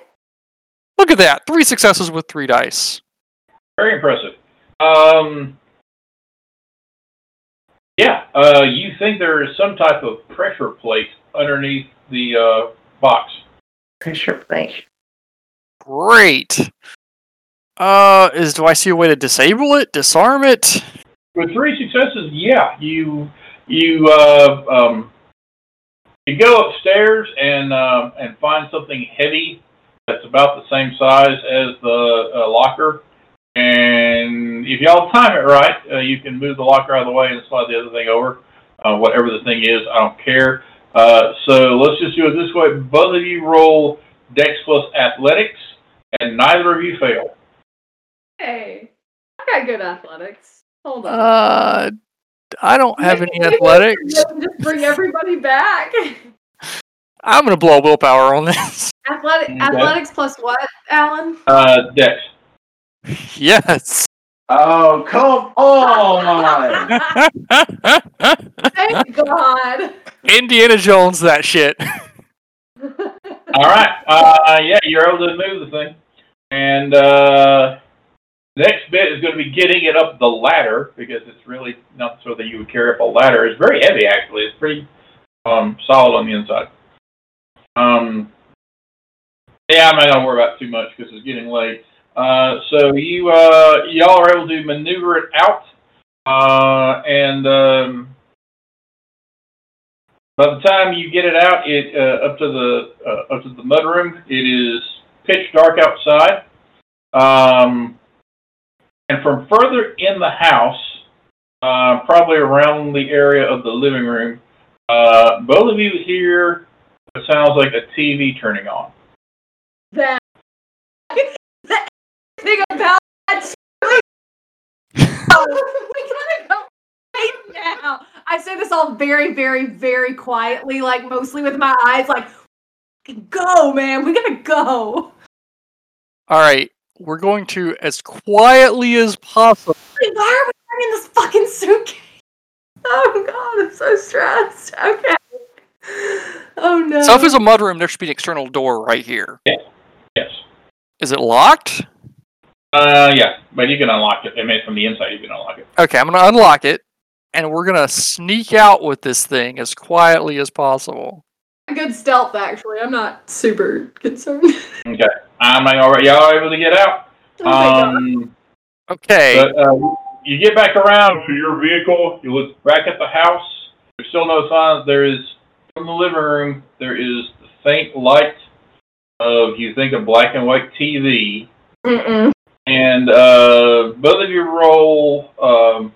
Look at that, three successes with three dice. Very impressive. Um, yeah, uh, you think there is some type of pressure plate underneath the uh, box. Pressure plate. Great. Uh, is do I see a way to disable it, disarm it? With three successes, yeah, you you uh, um, you go upstairs and um and find something heavy that's about the same size as the uh, locker. And if y'all time it right, uh, you can move the locker out of the way and slide the other thing over. Uh, whatever the thing is, I don't care. Uh, so let's just do it this way. Both of you roll Dex plus Athletics, and neither of you fail. Hey, I got good athletics. Hold on. Uh, I don't have any *laughs* athletics. Just bring everybody back. I'm gonna blow willpower on this. Athletic, athletics plus what, Alan? Uh, Dex. *laughs* yes. Oh, come on! *laughs* *laughs* Thank God. Indiana Jones, that shit. All right. Uh, yeah, you're able to move the thing. And uh, next bit is going to be getting it up the ladder because it's really not so that you would carry up a ladder. It's very heavy, actually. It's pretty um, solid on the inside. Um, yeah, I'm not to worry about too much because it's getting late. Uh, so you uh, y'all are able to maneuver it out, uh, and um, by the time you get it out, it uh, up to the uh, up to the mudroom, it is pitch dark outside. Um, and from further in the house, uh, probably around the area of the living room, both of you hear what sounds like a TV turning on. That, *laughs* that thing about that. we gotta go right now. I say this all very, very, very quietly, like mostly with my eyes, like, go, man. We gotta go. All right, we're going to as quietly as possible. Why are we bringing this fucking suitcase? Oh god, I'm so stressed. Okay. Oh no. So if it's a mudroom, there should be an external door right here. Yes. Is it locked? Uh, yeah, but you can unlock it. I mean, from the inside, you can unlock it. Okay, I'm gonna unlock it, and we're gonna sneak out with this thing as quietly as possible. good stealth actually. I'm not super concerned. *laughs* Okay. I'm like, all right, y'all are able to get out. Oh. Um, Okay. But uh, you get back around to your vehicle. You look back at the house. There's still no signs. There is from the living room. There is the faint light of you think of black and white TV, Mm-mm. and uh, both of you roll um,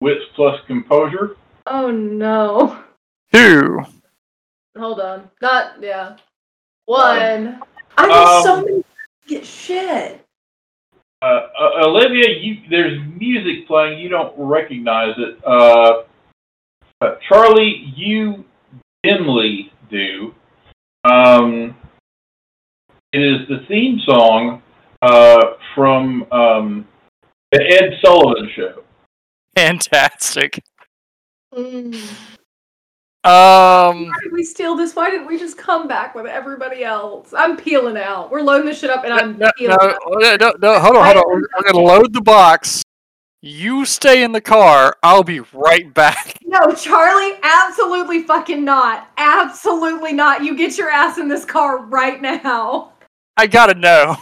wits plus composure. Oh no. Two. Hold on. Not yeah. One. I get so Um, many get shit. Uh, uh, Olivia, you there's music playing. You don't recognize it. Uh, uh, Charlie, you dimly do. Um, it is the theme song uh, from um, the Ed Sullivan Show. Fantastic. Mm. Um. Why did we steal this? Why didn't we just come back with everybody else? I'm peeling out. We're loading this shit up and I'm No, peeling no, out. no, no, no, hold on, hold on. We're, we're gonna load the box. You stay in the car. I'll be right back. *laughs* No, Charlie, absolutely fucking not. Absolutely not. You get your ass in this car right now. I gotta know.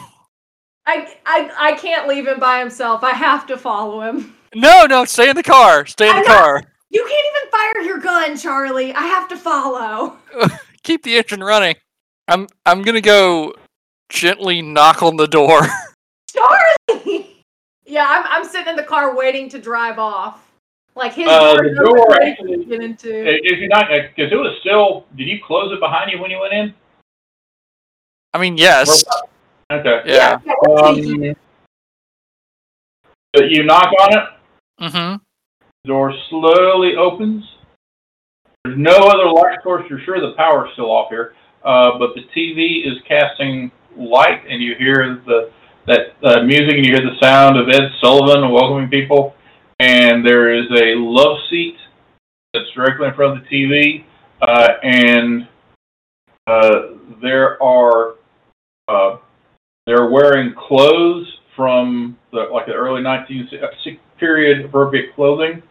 I I I can't leave him by himself. I have to follow him. No, no, stay in the car. Stay in the car. You can't even fire your gun, Charlie. I have to follow. *laughs* Keep the engine running. I'm I'm gonna go gently knock on the door. *laughs* Charlie. Yeah, I'm I'm sitting in the car waiting to drive off. Like his Uh, door the is open, door actually- get into. If you're not, because it was still. Did you close it behind you when you went in? I mean, yes. Okay. Yeah. Um, you knock on it. Mm-hmm. Door slowly opens. There's no other light source. You're sure the power's still off here, uh, but the TV is casting light, and you hear the that uh, music, and you hear the sound of Ed Sullivan welcoming people. And there is a love seat that's directly in front of the TV, uh, and uh, there are uh, they're wearing clothes from the like the early 19th c- period appropriate clothing,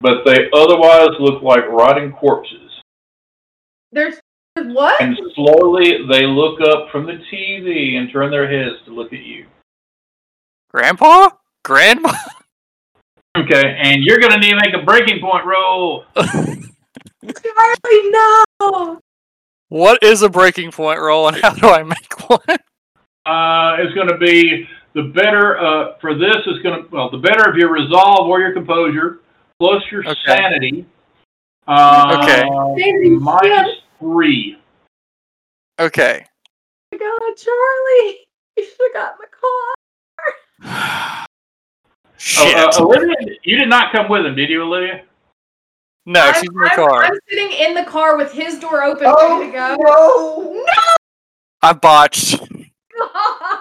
but they otherwise look like rotting corpses. There's what? And slowly they look up from the TV and turn their heads to look at you. Grandpa? Grandma? *laughs* Okay, and you're gonna need to make a breaking point roll. Charlie, no. What is a breaking point roll and how do I make one? Uh, it's going to be the better uh, for this is going to well the better of your resolve or your composure plus your Okay. sanity Uh, Okay. Sanity, Minus three. Okay. Oh my God, Charlie, you should have gotten the car. *sighs* Shit. Oh, uh, Olivia, you did not come with him, did you, Olivia? no, I'm, she's in the I'm- car. I'm sitting in the car with his door open, Oh, ready to go. no. I botched. God.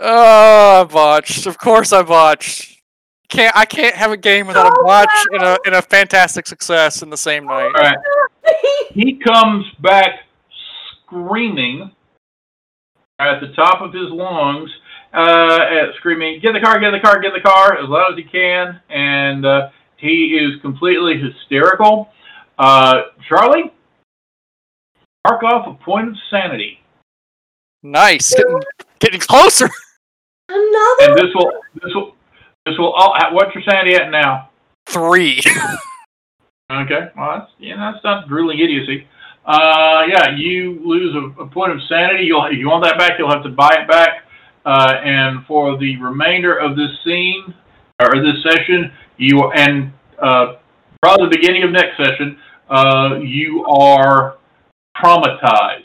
Oh, I botched. Of course, I botched. Can't I can't have a game without a Oh, botch and a and a fantastic success in the same night. All right. He comes back screaming at the top of his lungs, uh, at screaming, "Get in the car! Get in the car! Get in the car!" as loud as he can, and uh, he is completely hysterical. Uh, Charlie, mark off a point of sanity, Nice, getting getting closer. Another. and this will this will this will all. What's your sanity at now? Three. *laughs* Okay, well, that's, yeah, that's not drooling idiocy. Uh, yeah, you lose a, a point of sanity. You'll, if you want that back, you'll have to buy it back. Uh, and for the remainder of this scene or this session, you and uh, probably the beginning of next session, uh, you are traumatized.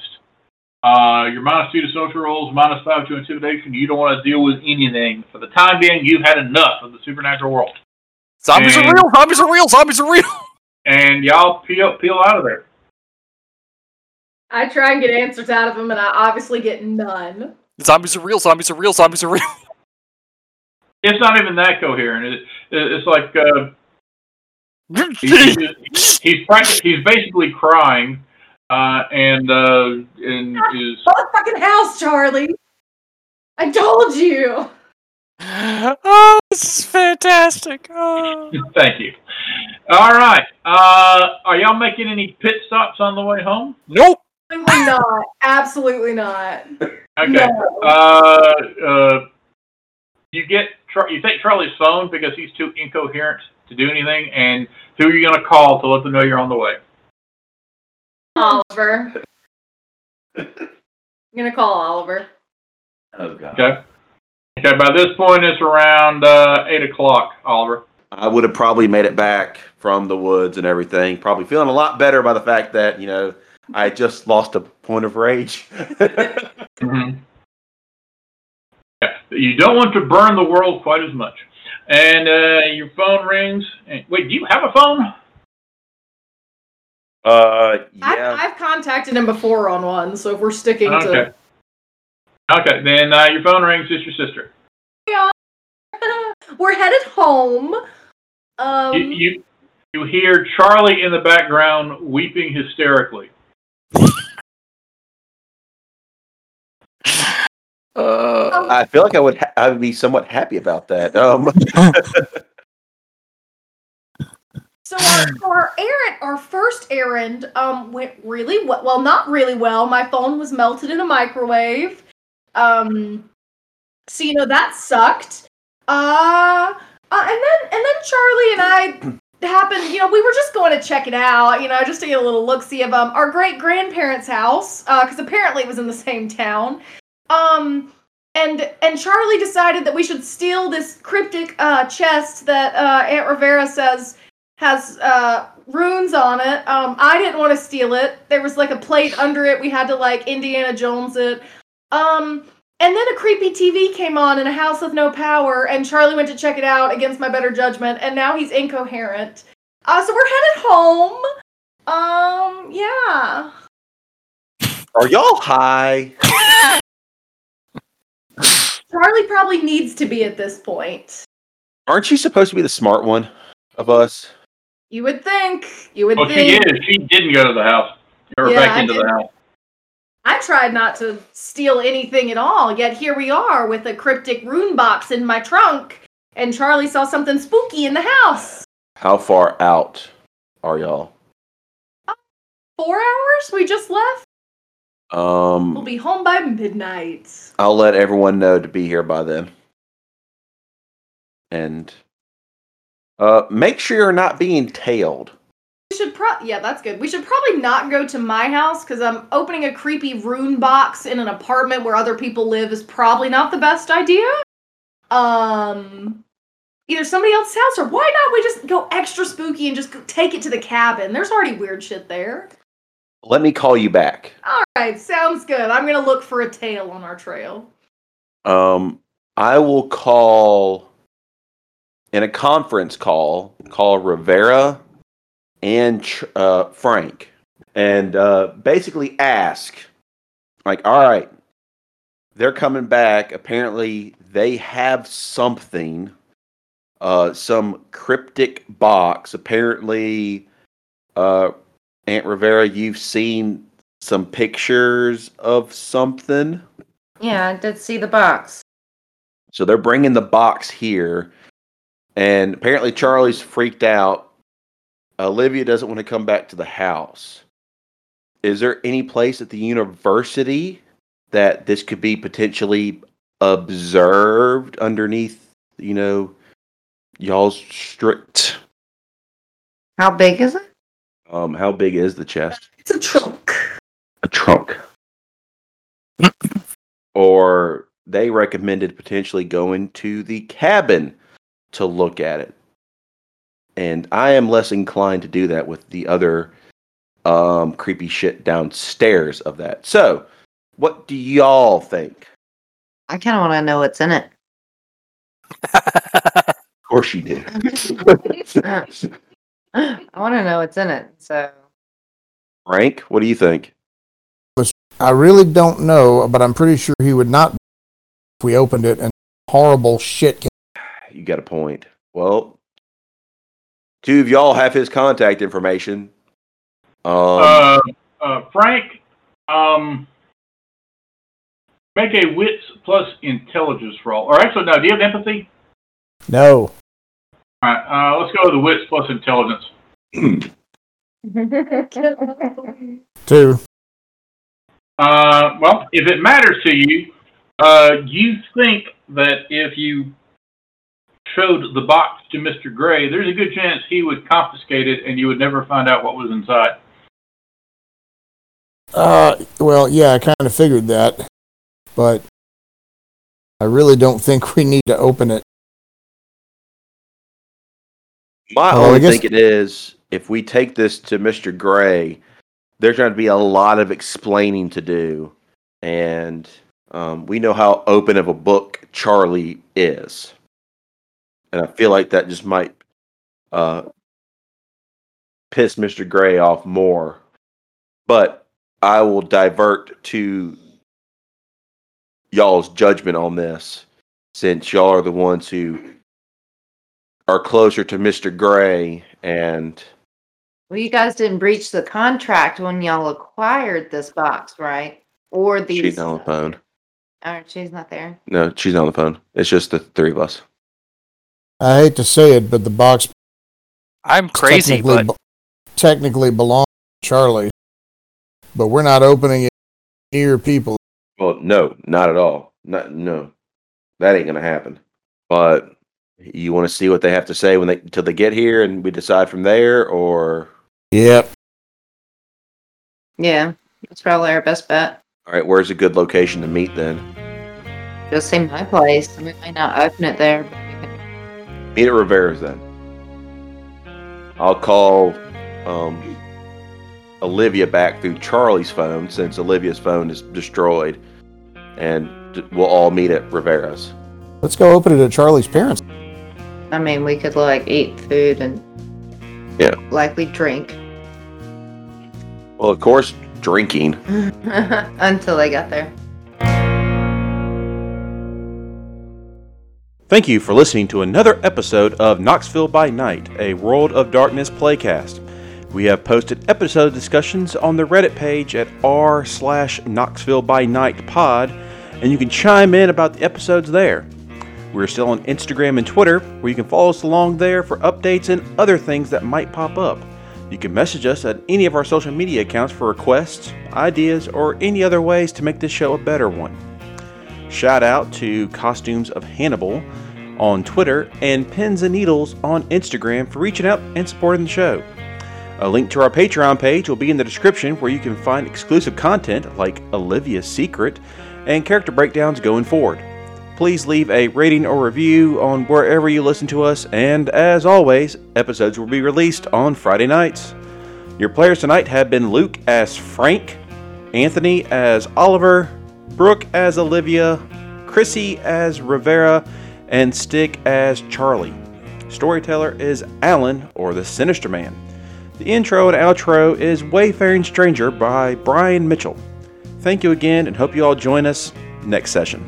Uh, you're minus two to social roles, minus five to intimidation. You don't want to deal with anything. For the time being, you've had enough of the supernatural world. Zombies are real. Zombies are real. Zombies are real. *laughs* And y'all peel, peel out of there. I try and get answers out of him, and I obviously get none. Zombies are real. Zombies are real. Zombies are real. it's not even that coherent. It, it, it's like uh, *laughs* he's, he's, he's, he's basically crying, uh, and uh, and is Motherfucking house, Charlie. I told you. Oh, this is fantastic. Oh. *laughs* thank you. All right, uh, are y'all making any pit stops on the way home? Nope. Absolutely not. Absolutely not. Okay. No. Uh, uh, you get you take Charlie's phone because he's too incoherent to do anything, and who are you going to call to let them know you're on the way? Oliver. *laughs* I'm gonna call Oliver. Oh god. Okay. Okay. By this point, it's around uh, eight o'clock, Oliver. I would have probably made it back from the woods and everything. Probably feeling a lot better by the fact that you know I just lost a point of rage. *laughs* Mm-hmm. Yeah, you don't want to burn the world quite as much. And uh, your phone rings. And, wait, do you have a phone? uh, I've, yeah. I've contacted him before on one, so if we're sticking to. Okay. Okay, then uh, your phone rings. It's your sister. To, *laughs* we're headed home. Um, You, you you hear Charlie in the background weeping hysterically. *laughs* Uh, I feel like I would ha- I would be somewhat happy about that. Um, *laughs* So our, so our errand, our first errand, um, went really well. Well, not really well. My phone was melted in a microwave. Um, so you know that sucked. Uh, uh and then and then Charlie and I *clears throat* happened. You know, we were just going to check it out. You know, just to get a little look see of um our great grandparents' house. Uh, because apparently it was in the same town. Um, and and Charlie decided that we should steal this cryptic uh chest that uh Aunt Rivera says has uh runes on it. Um I didn't want to steal it. There was like a plate under it. We had to like Indiana Jones it. Um and then a creepy TV came on in a house with no power and Charlie went to check it out against my better judgment and now he's incoherent. Uh so we're headed home. Um yeah. are y'all high? *laughs* Charlie probably needs to be at this point. Aren't you supposed to be the smart one of us? You would think. You would Well, she think. is. She didn't go to the house. Or Yeah, back into the house. I tried not to steal anything at all, yet here we are with a cryptic rune box in my trunk, and Charlie saw something spooky in the house. How far out are y'all? Four hours? We just left? Um, we'll be home by midnight. I'll let everyone know to be here by then. And uh, make sure you're not being tailed. We should pro yeah, that's good. We should probably not go to my house because I'm opening a creepy rune box in an apartment where other people live is probably not the best idea. Um either somebody else's house or why not we just go extra spooky and just go take it to the cabin? There's already weird shit there. Let me call you back. All right, sounds good. I'm gonna look for a tail on our trail. Um, I will call in a conference call. Call Rivera and uh, Frank, and uh, basically ask, like, all right, they're coming back. Apparently, they have something, uh, some cryptic box. Apparently, uh, Aunt Rivera, you've seen some pictures of something. Yeah, I did see the box. So they're bringing the box here, and apparently Charlie's freaked out. Olivia doesn't want to come back to the house. Is there any place at the university that this could be potentially observed underneath, you know, y'all's strict? How big is it? Um, how big is the chest? It's a trunk. A trunk. or they recommended potentially going to the cabin to look at it. And I am less inclined to do that with the other um, creepy shit downstairs of that. So, what do y'all think? I kind of want to know what's in it. *laughs* Of course you do. *laughs* I want to know what's in it. So Frank, what do you think? I really don't know, but I'm pretty sure he would not if we opened it and horrible shit came. *sighs* You got a point. Well, two of y'all have his contact information. Um, Uh, uh, Frank, um, make a wits plus intelligence roll. Or actually, no, do you have empathy? No. All right, uh, let's go with the wits plus intelligence. *laughs* Two. Uh, well, if it matters to you, uh, you think that if you showed the box to Mr. Gray, there's a good chance he would confiscate it and you would never find out what was inside. Uh, well, yeah, I kind of figured that, but I really don't think we need to open it. My I only guess- think it is if we take this to Mr. Gray, there's going to be a lot of explaining to do, and um, we know how open of a book Charlie is, and I feel like that just might uh, piss Mr. Gray off more. But I will divert to y'all's judgment on this, since y'all are the ones who are closer to Mr. Gray and well, you guys didn't breach the contract when y'all acquired this box, right? Or these. she's on the phone. Oh, she's not there. No, she's not on the phone. It's just the three of us. I hate to say it, but the box I'm crazy, technically, but be- technically belongs to Charlie, but we're not opening it near people. Well, no, not at all. Not no, that ain't gonna happen. But you want to see what they have to say when they till they get here, and we decide from there, or Yep. Yeah, that's probably our best bet. all right, where's a good location to meet then? Just say my place. We might not open it there. But we. Meet at Rivera's then. I'll call um, Olivia back through Charlie's phone since Olivia's phone is destroyed, and we'll all meet at Rivera's. Let's go open it at Charlie's parents. I mean, we could like eat food and Yeah. likely drink Well, of course, drinking. *laughs* until they got there. Thank you for listening to another episode of Knoxville by Night, a World of Darkness playcast. We have posted episode discussions on the Reddit page at r slash Knoxville by Night pod, and you can chime in about the episodes there. We're still on Instagram and Twitter, where you can follow us along there for updates and other things that might pop up. You can message us at any of our social media accounts for requests, ideas, or any other ways to make this show a better one. Shout out to Costumes of Hannibal on Twitter and Pins and Needles on Instagram for reaching out and supporting the show. A link to our Patreon page will be in the description where you can find exclusive content like Olivia's Secret and character breakdowns going forward. please leave a rating or review on wherever you listen to us. And as always, episodes will be released on Friday nights. Your players tonight have been Luke as Frank, Anthony as Oliver, Brooke as Olivia, Chrissy as Rivera, and Stick as Charlie. Storyteller is Alan, or the Sinister Man. The intro and outro is Wayfaring Stranger by Brian Mitchell. Thank you again and hope you all join us next session.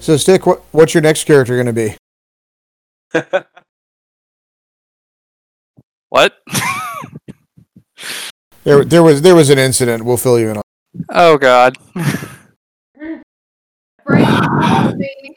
So, Stick, what, what's your next character going to be? *laughs* What? *laughs* There, there was there was an incident. We'll fill you in on. oh God. *laughs* Brain,